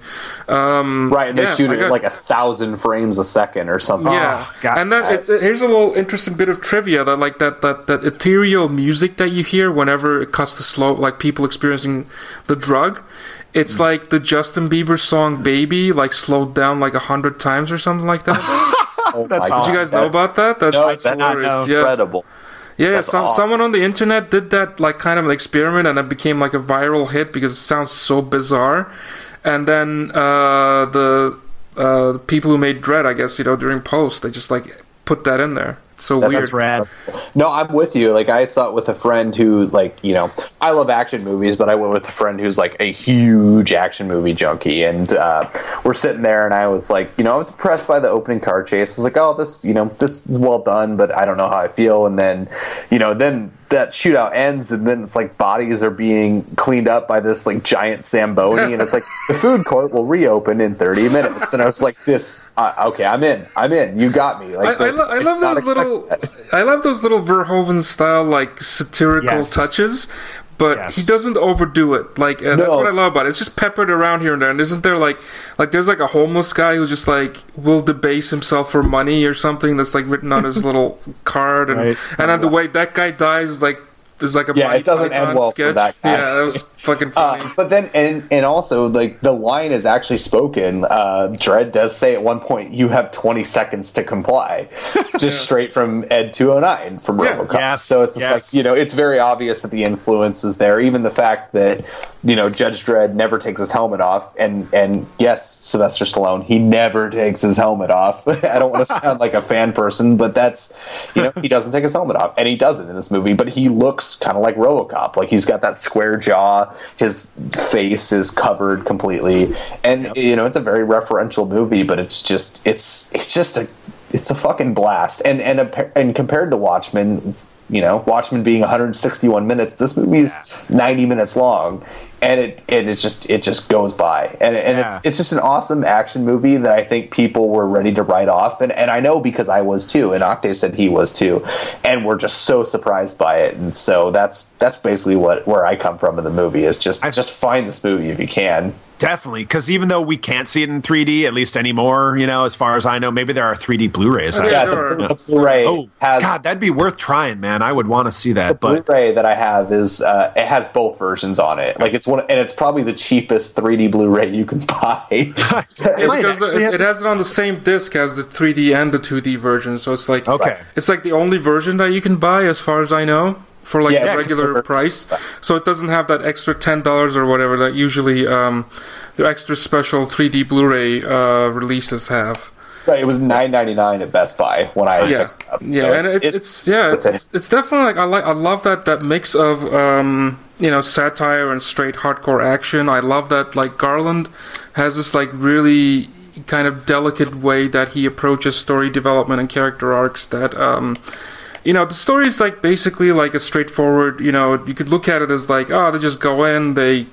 Speaker 1: Um,
Speaker 3: right and they
Speaker 1: yeah,
Speaker 3: shoot it
Speaker 1: got-
Speaker 3: like a thousand frames a second or something
Speaker 1: yeah,
Speaker 2: Oh, God.
Speaker 1: and then it's here's a little interesting bit of trivia that like that that that ethereal music that you hear whenever it cuts to slow, like people experiencing the drug. It's
Speaker 3: Hmm.
Speaker 1: like the Justin Bieber song "Baby," like slowed down like a hundred times or something like that. [laughs]
Speaker 3: Oh
Speaker 2: That's awesome.
Speaker 1: Did you guys know
Speaker 3: That's-
Speaker 1: about that? That's,
Speaker 3: no,
Speaker 1: that's
Speaker 3: that's
Speaker 1: hilarious. Yeah.
Speaker 3: incredible
Speaker 1: Yeah,
Speaker 3: That's
Speaker 1: some,
Speaker 3: awesome.
Speaker 1: someone on the internet did that like kind of an experiment, and it became like a viral hit because it sounds so bizarre. And then uh, the uh, the people who made Dredd, I guess you know, during post, they just like put that in there. So
Speaker 3: That's-
Speaker 1: weird.
Speaker 2: That's rad.
Speaker 3: No, I'm with you. Like I saw it with a friend who, like, you know, I love action movies, but I went with a friend who's like a huge action movie junkie, and uh, we're sitting there, and I was like, you know, I was impressed by the opening car chase. I was like, oh, this, you know, this is well done, but I don't know how I feel. And then, you know, then that shootout ends, and then it's like bodies are being cleaned up by this like giant Zamboni, and it's like [laughs] the food court will reopen in 30 minutes. And I was like, this, uh, okay, I'm in, I'm in. You got me.
Speaker 1: I,
Speaker 3: Like,
Speaker 1: I,
Speaker 3: this-
Speaker 1: lo- I love those little.
Speaker 3: that.
Speaker 1: I love those little Verhoeven style like satirical
Speaker 2: Yes.
Speaker 1: touches, but
Speaker 2: Yes.
Speaker 1: he doesn't overdo it. Like uh, that's what I love about it. It's just peppered around here and there. And isn't there like like there's like a homeless guy who just like will debase himself for money or something that's like written on his [laughs] little card and
Speaker 2: Right.
Speaker 1: and then the way that guy dies is like there's like a
Speaker 3: Yeah,
Speaker 1: Monty
Speaker 3: it doesn't end
Speaker 1: Python
Speaker 3: well for that guy.
Speaker 1: Yeah, that was [laughs] fucking funny.
Speaker 3: Uh, but then, and and also, like the line is actually spoken. Uh, Dredd does say at one point, "You have 20 seconds to comply," [laughs] just straight from Ed 209 from
Speaker 1: Yeah.
Speaker 3: RoboCop.
Speaker 2: Yes,
Speaker 3: So it's
Speaker 2: yes.
Speaker 3: like you know, it's very obvious that the influence is there. Even the fact that you know Judge Dredd never takes his helmet off, and and yes, Sylvester Stallone, he never takes his helmet off. [laughs] I don't want to sound like a fan person, but that's you know, he doesn't take his helmet off, and he doesn't in this movie. But he looks kind of like RoboCop. Like he's got that square jaw. His face is covered completely, and you know, it's a very referential movie. But it's just it's it's just a it's a fucking blast. And and a, and compared to Watchmen, you know, Watchmen being 161 minutes, this movie movie's 90 minutes long, and it and it is just it just goes by, and and it's
Speaker 2: Yeah.
Speaker 3: it's just an awesome action movie that I think people were ready to write off, and and I know because I was too, and Oktay said he was too, and we're just so surprised by it, and so that's that's basically what where I come from in the movie is just I, just find this movie if you can.
Speaker 2: Definitely, because even though we can't see it in 3D, at least anymore, you know, as far as I know, maybe there are 3D Blu-rays.
Speaker 1: Oh, yeah,
Speaker 3: Yeah,
Speaker 1: there
Speaker 3: the, the Blu-ray
Speaker 2: Oh
Speaker 3: has
Speaker 2: God, that'd be worth trying, man. I would want to see that, but
Speaker 3: Blu-ray that I have is uh, it has both versions on it. Like it's one, and it's probably the cheapest 3D Blu-ray you can [laughs] buy. [laughs]
Speaker 2: I
Speaker 1: because
Speaker 2: actually
Speaker 1: it,
Speaker 2: have
Speaker 1: it has it on the same disc as the 3D and the 2D version, so it's like
Speaker 2: Okay.
Speaker 1: it's like the only version that you can buy, as far as I know, for like
Speaker 3: Yeah,
Speaker 1: the regular price. So it doesn't have that extra ten dollars or whatever that usually um, the extra special 3D Blu-ray uh, releases have.
Speaker 3: Right, it was 9.99 at Best Buy when I
Speaker 1: Yeah, yeah, and it's, it's, yeah, it's, it's it's definitely like I like I love that that mix of um, you know satire and straight hardcore action. I love that like Garland has this like really kind of delicate way that he approaches story development and character arcs that um, you know the story is like basically like a straightforward you know you could look at it as like oh they just go in they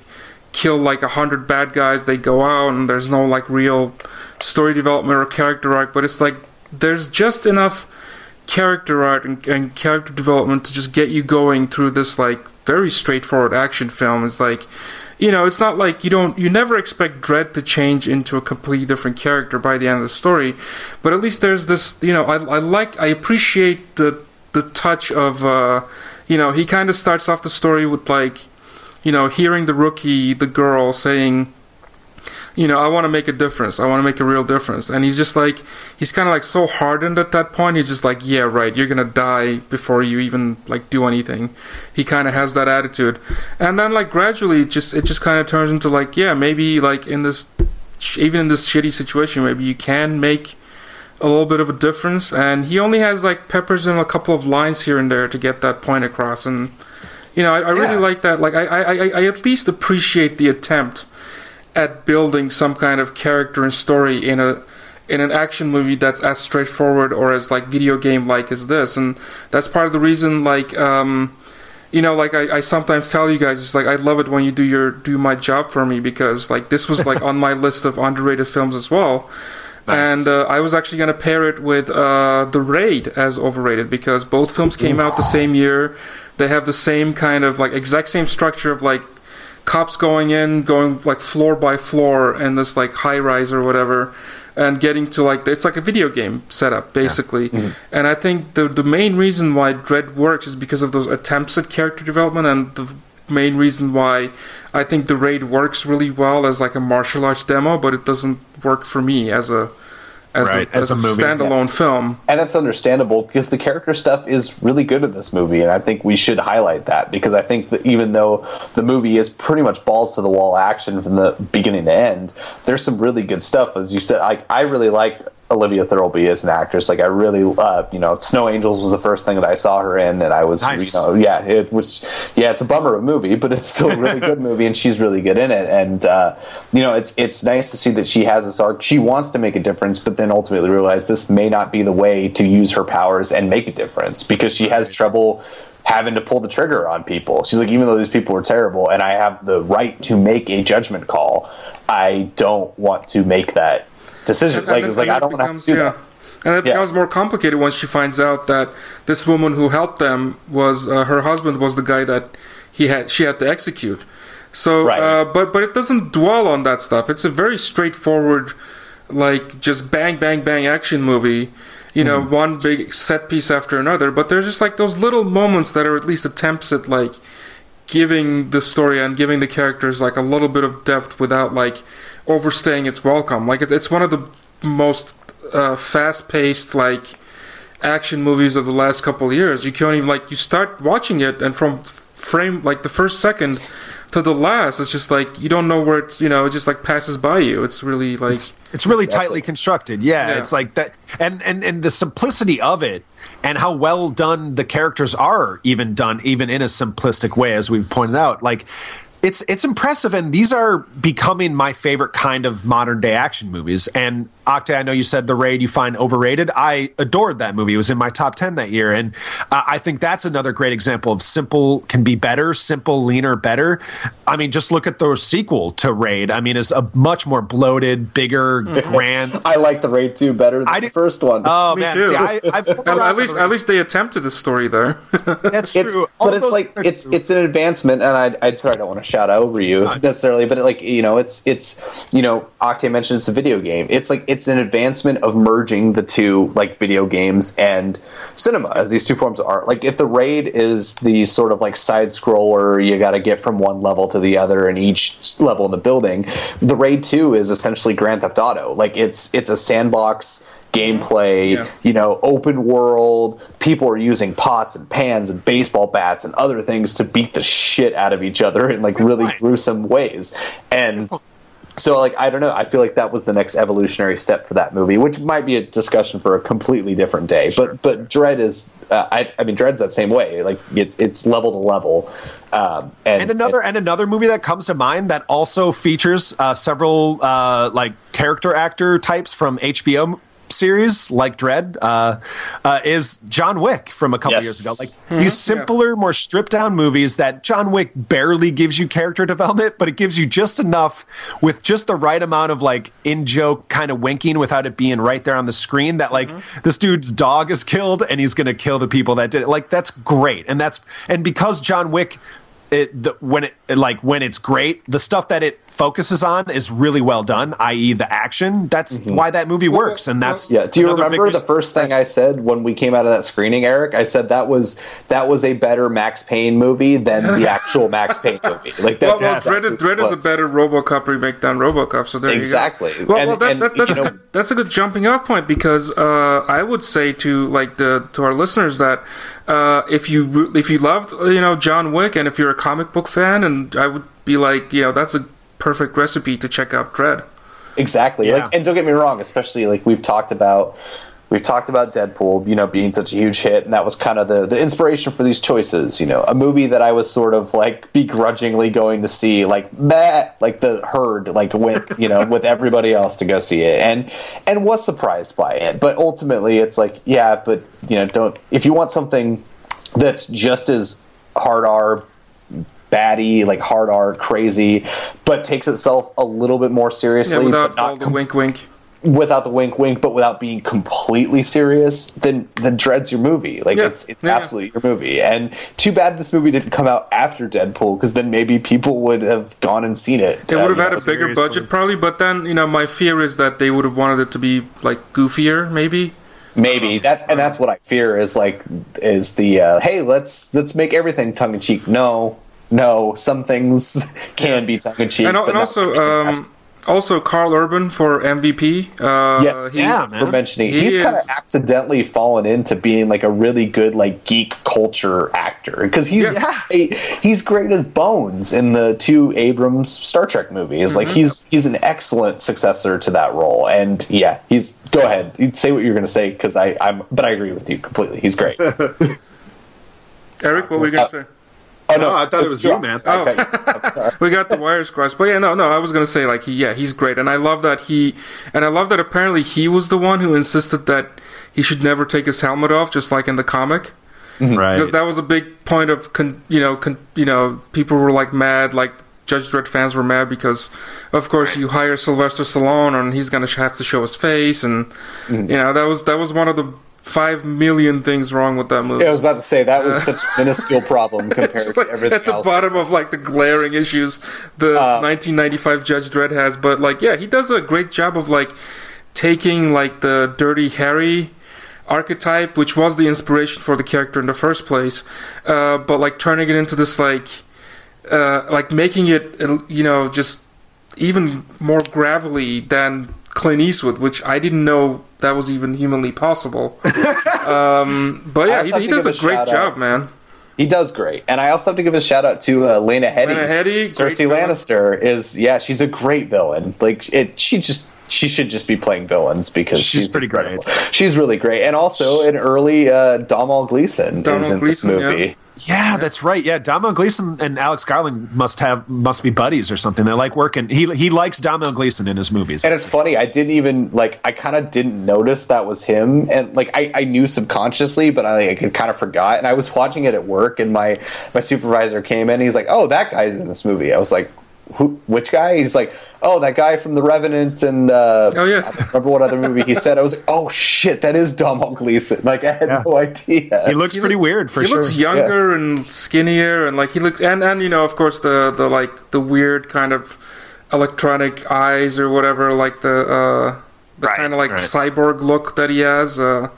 Speaker 1: kill like a hundred bad guys they go out and there's no like real story development or character arc but it's like there's just enough character art and, and character development to just get you going through this like very straightforward action film it's like you know, it's not like you don't you never expect dread to change into a completely different character by the end of the story, but at least there's this. You know, I, I like I appreciate the the touch of uh, you know he kind of starts off the story with like you know hearing the rookie the girl saying you know, I want to make a difference. I want to make a real difference. And he's just like, he's kind of like so hardened at that point. He's just like, yeah, right. You're gonna die before you even like do anything. He kind of has that attitude, and then like gradually, it just it just kind of turns into like, yeah, maybe like in this, even in this shitty situation, maybe you can make a little bit of a difference. And he only has like peppers in a couple of lines here and there to get that point across. And you know, I, I really yeah. like that. Like, I, I, I at least appreciate the attempt at building some kind of character and story in a in an action movie that's as straightforward or as like video game like as this and that's part of the reason like um you know like I, I sometimes tell you guys it's like i love it when you do your do my job for me because like this was like [laughs] on my list of underrated films as well Nice. And uh, I was actually going to pair it with uh, The Raid as overrated because both films came out the same year. They have the same kind of like exact same structure of like cops going in, going like floor by floor in this like high rise or whatever, and getting to like it's like a video game setup basically. Yeah. Mm-hmm. And I think the the main reason why Dredd works is because of those attempts at character development and the main reason why I think the raid works really well as like a martial arts demo, but it doesn't work for me as a as right, a, as, as a, a standalone yeah. film.
Speaker 3: And that's understandable because the character stuff is really good in this movie, and I think we should highlight that because I think that even though the movie is pretty much balls to the wall action from the beginning to end, there's some really good stuff. As you said, I I really like Olivia Thirlby as an actress. Like I really, uh, you know, Snow Angels was the first thing that I saw her in, and I was, nice. you know, yeah, it was, yeah, it's a bummer of a movie, but it's still a really good [laughs] movie, and she's really good in it. And uh, you know, it's it's nice to see that she has this arc. She wants to make a difference, but then ultimately realize this may not be the way to use her powers and make a difference because she has trouble having to pull the trigger on people. She's like, even though these people are terrible, and I have the right to make a judgment call, I don't want to make that decision. And, like and, it's like I don't want to do yeah. that.
Speaker 1: And it yeah. becomes more complicated once she finds out that this woman who helped them was uh, her husband was the guy that he had she had to execute. So, right. uh, but but it doesn't dwell on that stuff. It's a very straightforward, like just bang bang bang action movie. You know, mm-hmm. one big set piece after another. But there's just like those little moments that are at least attempts at like giving the story and giving the characters like a little bit of depth without like overstaying its welcome. Like it's it's one of the most uh, fast-paced like action movies of the last couple of years. You can't even like you start watching it and from frame like the first second to the last, it's just like you don't know where it's you know it just like passes by you. It's really like
Speaker 2: it's, it's really exactly. tightly constructed. Yeah, yeah, it's like that, and and and the simplicity of it and how well done the characters are even done even in a simplistic way as we've pointed out like it's it's impressive and these are becoming my favorite kind of modern day action movies and Oktay, I know you said The Raid you find overrated. I adored that movie. It was in my top 10 that year. And uh, I think that's another great example of simple can be better, simple, leaner, better. I mean, just look at the sequel to Raid. I mean, it's a much more bloated, bigger, grand.
Speaker 3: I like The Raid 2 better than I the first one.
Speaker 2: Oh, Me man. Too. See, I, [laughs]
Speaker 1: at, at least, at least they attempted the story there. [laughs]
Speaker 2: that's true.
Speaker 3: It's, but it's like, it's it's an advancement. And I, I'm sorry, I don't want to shout over you necessarily, but like, you know, it's, it's, you know, Oktay mentioned it's a video game. It's like, it's an advancement of merging the two like video games and cinema as these two forms of art. Like if the raid is the sort of like side scroller you got to get from one level to the other in each level in the building, the raid 2 is essentially Grand Theft Auto. Like it's it's a sandbox gameplay, yeah. you know, open world. People are using pots and pans and baseball bats and other things to beat the shit out of each other in like really gruesome ways. And so like I don't know. I feel like that was the next evolutionary step for that movie, which might be a discussion for a completely different day. But but Dredd is, uh, I, I mean, Dredd's that same way. Like it, it's level to level. Um, and,
Speaker 2: and another and, and, another movie that comes to mind that also features uh, several uh, like character actor types from HBO series like Dredd uh, uh, is John Wick from a couple yes. years ago. Like mm-hmm. these simpler, yeah. more stripped down movies that John Wick barely gives you character [laughs] development, but it gives you just enough with just the right amount of like in joke kind of winking without it being right there on the screen that like mm-hmm. this dude's dog is killed and he's going to kill the people that did it. Like that's great. And that's and because John Wick it the, when it like when it's great, the stuff that it focuses on is really well done, i.e., the action. That's mm-hmm. why that movie works, and that's
Speaker 3: yeah. Do you remember the first thing I said when we came out of that screening, Eric? I said that was that was a better Max Payne movie than the [laughs] actual Max Payne movie. Like that's
Speaker 1: well, well Dredd, is, Dredd is a better RoboCop remake than RoboCop. So there
Speaker 3: exactly.
Speaker 1: you go. Well, and, well that, and, that, that's, a good, that's a good jumping off point because uh, I would say to like the to our listeners that uh, if you if you loved you know John Wick and if you're a comic book fan, and I would be like you know that's a perfect recipe to check out Dredd.
Speaker 3: Exactly. Yeah. Like, and don't get me wrong, especially like we've talked about we've talked about Deadpool, you know, being such a huge hit, and that was kind of the, the inspiration for these choices. You know, a movie that I was sort of like begrudgingly going to see, like that, like the herd, like went, [laughs] you know, with everybody else to go see it, and and was surprised by it. But ultimately, it's like, yeah, but you know, don't if you want something that's just as hard R batty, like hard art, crazy, but takes itself a little bit more seriously. Yeah,
Speaker 1: without all the com- wink, wink.
Speaker 3: Without the wink, wink, but without being completely serious, then then Dredd's your movie. Like yeah. it's it's yeah. absolutely your movie. And too bad this movie didn't come out after Deadpool, because then maybe people would have gone and seen it.
Speaker 1: They would have had a bigger seriously. budget, probably. But then you know, my fear is that they would have wanted it to be like goofier, maybe
Speaker 3: maybe that and that's what i fear is like is the uh, hey let's let's make everything tongue-in-cheek no no, some things [laughs] can be tongue in cheek.
Speaker 1: And, and also, um, also Karl Urban for MVP.
Speaker 3: Uh, yes, he, yeah, for mentioning he he's kind of accidentally fallen into being like a really good like geek culture actor because he's yeah. [laughs] a, he's great as Bones in the two Abrams Star Trek movies. Mm-hmm. Like he's he's an excellent successor to that role. And yeah, he's go ahead, say what you're going to say because I I'm but I agree with you completely. He's great. [laughs]
Speaker 1: Eric, what were you going to uh, say?
Speaker 2: Oh no, I thought it was you, man.
Speaker 1: Oh, [laughs] we got the wires crossed. But yeah, no, no, I was gonna say like he, yeah, he's great, and I love that he, and I love that apparently he was the one who insisted that he should never take his helmet off, just like in the comic.
Speaker 2: Mm-hmm. Right.
Speaker 1: Because that was a big point of, con, you know, con, you know, people were like mad, like Judge Dredd fans were mad because, of course, you hire Sylvester Stallone and he's gonna have to show his face, and mm-hmm. you know that was that was one of the five million things wrong with that movie.
Speaker 3: Yeah, I was about to say that was [laughs] such a minuscule problem compared
Speaker 1: like
Speaker 3: to everything
Speaker 1: at the
Speaker 3: else.
Speaker 1: bottom of like the glaring issues the uh, 1995 Judge Dredd has. But like, yeah, he does a great job of like taking like the Dirty Harry archetype, which was the inspiration for the character in the first place, uh, but like turning it into this like, uh, like making it you know just even more gravelly than Clint Eastwood, which I didn't know that was even humanly possible. [laughs] um, but yeah, he, he does a great job, out. man.
Speaker 3: He does great, and I also have to give a shout out to uh, Lena Headey.
Speaker 1: Lena Headey,
Speaker 3: Cersei Lannister is yeah, she's a great villain. Like it, she just she should just be playing villains because she's, she's pretty incredible. great. She's really great, and also an early uh, Domhnall Gleeson Domhnall is in Gleeson, this movie.
Speaker 2: Yeah. Yeah, that's right. Yeah, Domhnall Gleeson and Alex Garland must have must be buddies or something. They like working. He he likes Domhnall Gleeson in his movies.
Speaker 3: And it's funny. I didn't even like. I kind of didn't notice that was him, and like I, I knew subconsciously, but I like kind of forgot. And I was watching it at work, and my my supervisor came in. He's like, "Oh, that guy's in this movie." I was like, who, which guy? He's like, oh, that guy from The Revenant, and uh,
Speaker 1: oh yeah,
Speaker 3: I remember what other movie he said. I was like, oh shit, that is Domhnall Gleeson. Like I had yeah. no idea.
Speaker 2: He looks he pretty look, weird for
Speaker 1: he
Speaker 2: sure.
Speaker 1: He looks younger yeah. and skinnier, and like he looks, and and you know, of course, the the like the weird kind of electronic eyes or whatever, like the uh, the right, kind of like right. cyborg look that he has. Uh,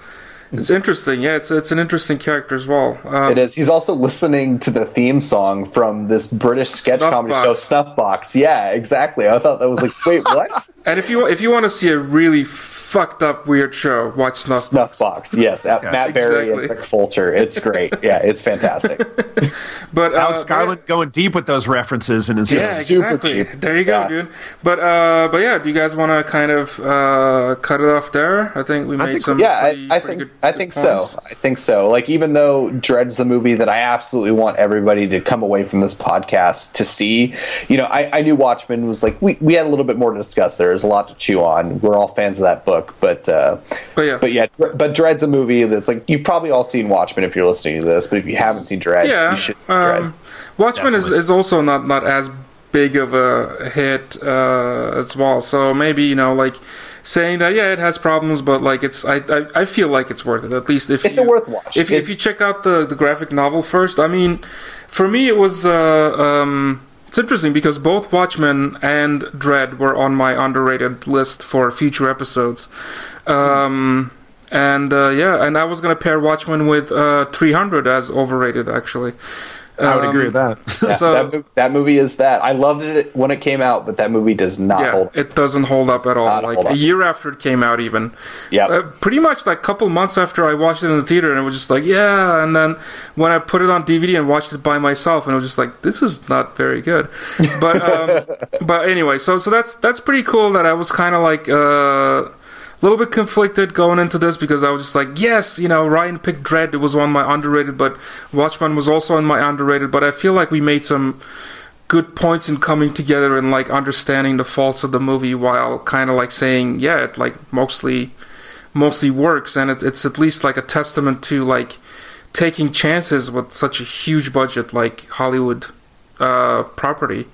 Speaker 1: It's interesting. Yeah, it's it's an interesting character as well. Um,
Speaker 3: it is. He's also listening to the theme song from this British sketch comedy show, Snuffbox. Yeah, exactly. I thought that was like, wait, [laughs] what?
Speaker 1: and if you if you want to see a really fucked up weird show, watch Snuffbox.
Speaker 3: Snuffbox. Yes, yeah, Matt Berry exactly. and Rich Fulcher. It's great. yeah, it's fantastic. [laughs]
Speaker 2: but uh, Alex Garland yeah. going deep with those references and his
Speaker 1: yeah, exactly. Deep. There you go, yeah. dude. But uh, but yeah, do you guys want to kind of uh, cut it off there? I think we made
Speaker 3: think,
Speaker 1: some.
Speaker 3: Yeah, pretty, I, I think I think so. I think so. Like even though Dredd's the movie that I absolutely want everybody to come away from this podcast to see. You know, I, I knew Watchmen was like we, we had a little bit more to discuss. There's a lot to chew on. We're all fans of that book, but uh, but yeah, but yeah, but Dredd's a movie that's like you've probably all seen Watchmen if you're listening to this, but if you haven't seen Dredd, yeah, you should. Um,
Speaker 1: Watchmen is, is also not not as big of a hit uh, as well. So maybe you know, like saying that yeah, it has problems, but like it's I I, I feel like it's worth it. At least if
Speaker 3: it's
Speaker 1: you,
Speaker 3: a worth watch.
Speaker 1: If, if you check out the the graphic novel first, I mean, for me it was uh, um, it's interesting because both Watchmen and Dredd were on my underrated list for future episodes. Um, and uh, yeah, and I was gonna pair Watchmen with uh, 300 as overrated actually.
Speaker 2: I would agree with that.
Speaker 3: Yeah, so that, that, movie is that. I loved it when it came out, but that movie does not
Speaker 1: yeah,
Speaker 3: hold.
Speaker 1: It doesn't hold up at all. Like a year after it came out, even.
Speaker 3: Yeah.
Speaker 1: Uh, pretty much like a couple months after I watched it in the theater, and it was just like, yeah. And then when I put it on DVD and watched it by myself, and it was just like, this is not very good. But um, [laughs] but anyway, so so that's that's pretty cool. That I was kind of like. Uh, a little bit conflicted going into this because I was just like, yes, you know, Ryan picked Dredd. It was on my underrated, but Watchmen was also on my underrated. But I feel like we made some good points in coming together and like understanding the faults of the movie while kind of like saying, yeah, it like mostly mostly works, and it's it's at least like a testament to like taking chances with such a huge budget like Hollywood uh, property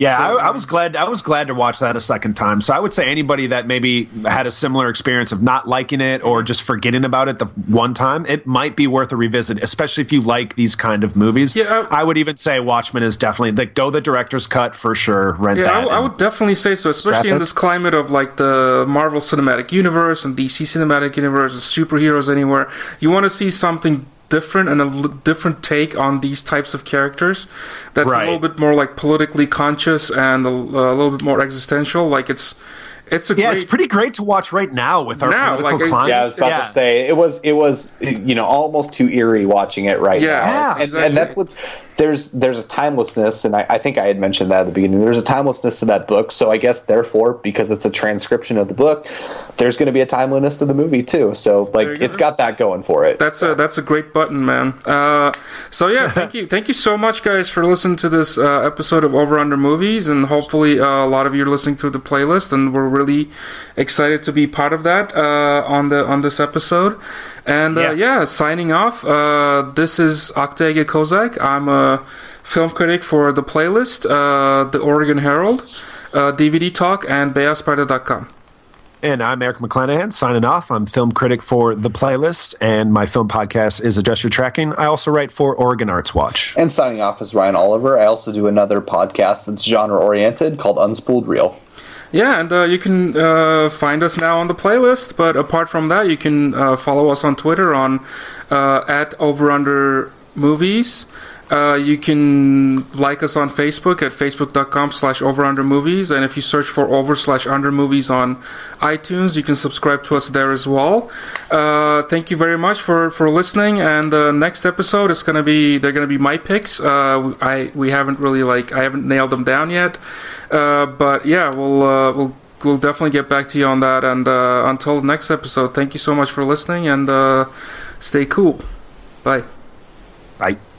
Speaker 2: yeah, so, I, I, um, was glad. I was glad to watch that a second time. So I would say anybody that maybe had a similar experience of not liking it or just forgetting about it the one time, it might be worth a revisit, especially if you like these kind of movies. Yeah, I, I would even say Watchmen is definitely like go the director's cut for sure. Rent
Speaker 1: yeah,
Speaker 2: that.
Speaker 1: I, I would definitely say so, especially in this climate of like the Marvel Cinematic Universe and DC Cinematic Universe, and superheroes anywhere. You want to see something different and a l- different take on these types of characters. That's right. a little bit more like politically conscious and a, a little bit more existential. Like it's it's a
Speaker 2: yeah,
Speaker 1: great,
Speaker 2: it's pretty great to watch right now with our now, political
Speaker 3: like,
Speaker 2: climate.
Speaker 3: Yeah, I was about yeah. to say it was it was you know almost too eerie watching it right
Speaker 1: yeah,
Speaker 3: now.
Speaker 1: Yeah,
Speaker 3: and,
Speaker 1: exactly.
Speaker 3: and that's what's there's there's a timelessness, and I, I, think I had mentioned that at the beginning. There's a timelessness to that book, so I guess therefore, because it's a transcription of the book, there's going to be a timeliness to the movie too. So like, it's got that going for it.
Speaker 1: That's
Speaker 3: so.
Speaker 1: a that's a great button, man. Uh, so yeah, [laughs] thank you, thank you so much, guys, for listening to this uh, episode of Over Under Movies, and hopefully uh, a lot of you are listening to the playlist, and we're really excited to be part of that uh, on the on this episode. And uh, yeah. yeah. signing off. Uh, this is Oktay Kozak. I'm a film critic for the playlist, uh, the Oregon Herald, uh, DVD Talk, and Beyazperde.com.
Speaker 2: And I'm Eric McClanahan signing off. I'm film critic for The Playlist, and my film podcast is Adjust Your Tracking. I also write for Oregon Arts Watch.
Speaker 3: And signing off is Ryan Oliver. I also do another podcast that's genre oriented called Unspooled Reel.
Speaker 1: Yeah, and uh, you can uh, find us now on the playlist. But apart from that, you can uh, follow us on Twitter on uh, at Over Under Movies. Uh, you can like us on Facebook at facebook.com slash over under movies. And if you search for over slash under movies on iTunes, you can subscribe to us there as well. Uh, thank you very much for, for listening. And the next episode is going to be, they're going to be my picks. Uh, I, we haven't really like, I haven't nailed them down yet. Uh, but yeah, we'll, uh, we'll, we'll definitely get back to you on that. And until next episode, thank you so much for listening and stay cool. Bye. Bye.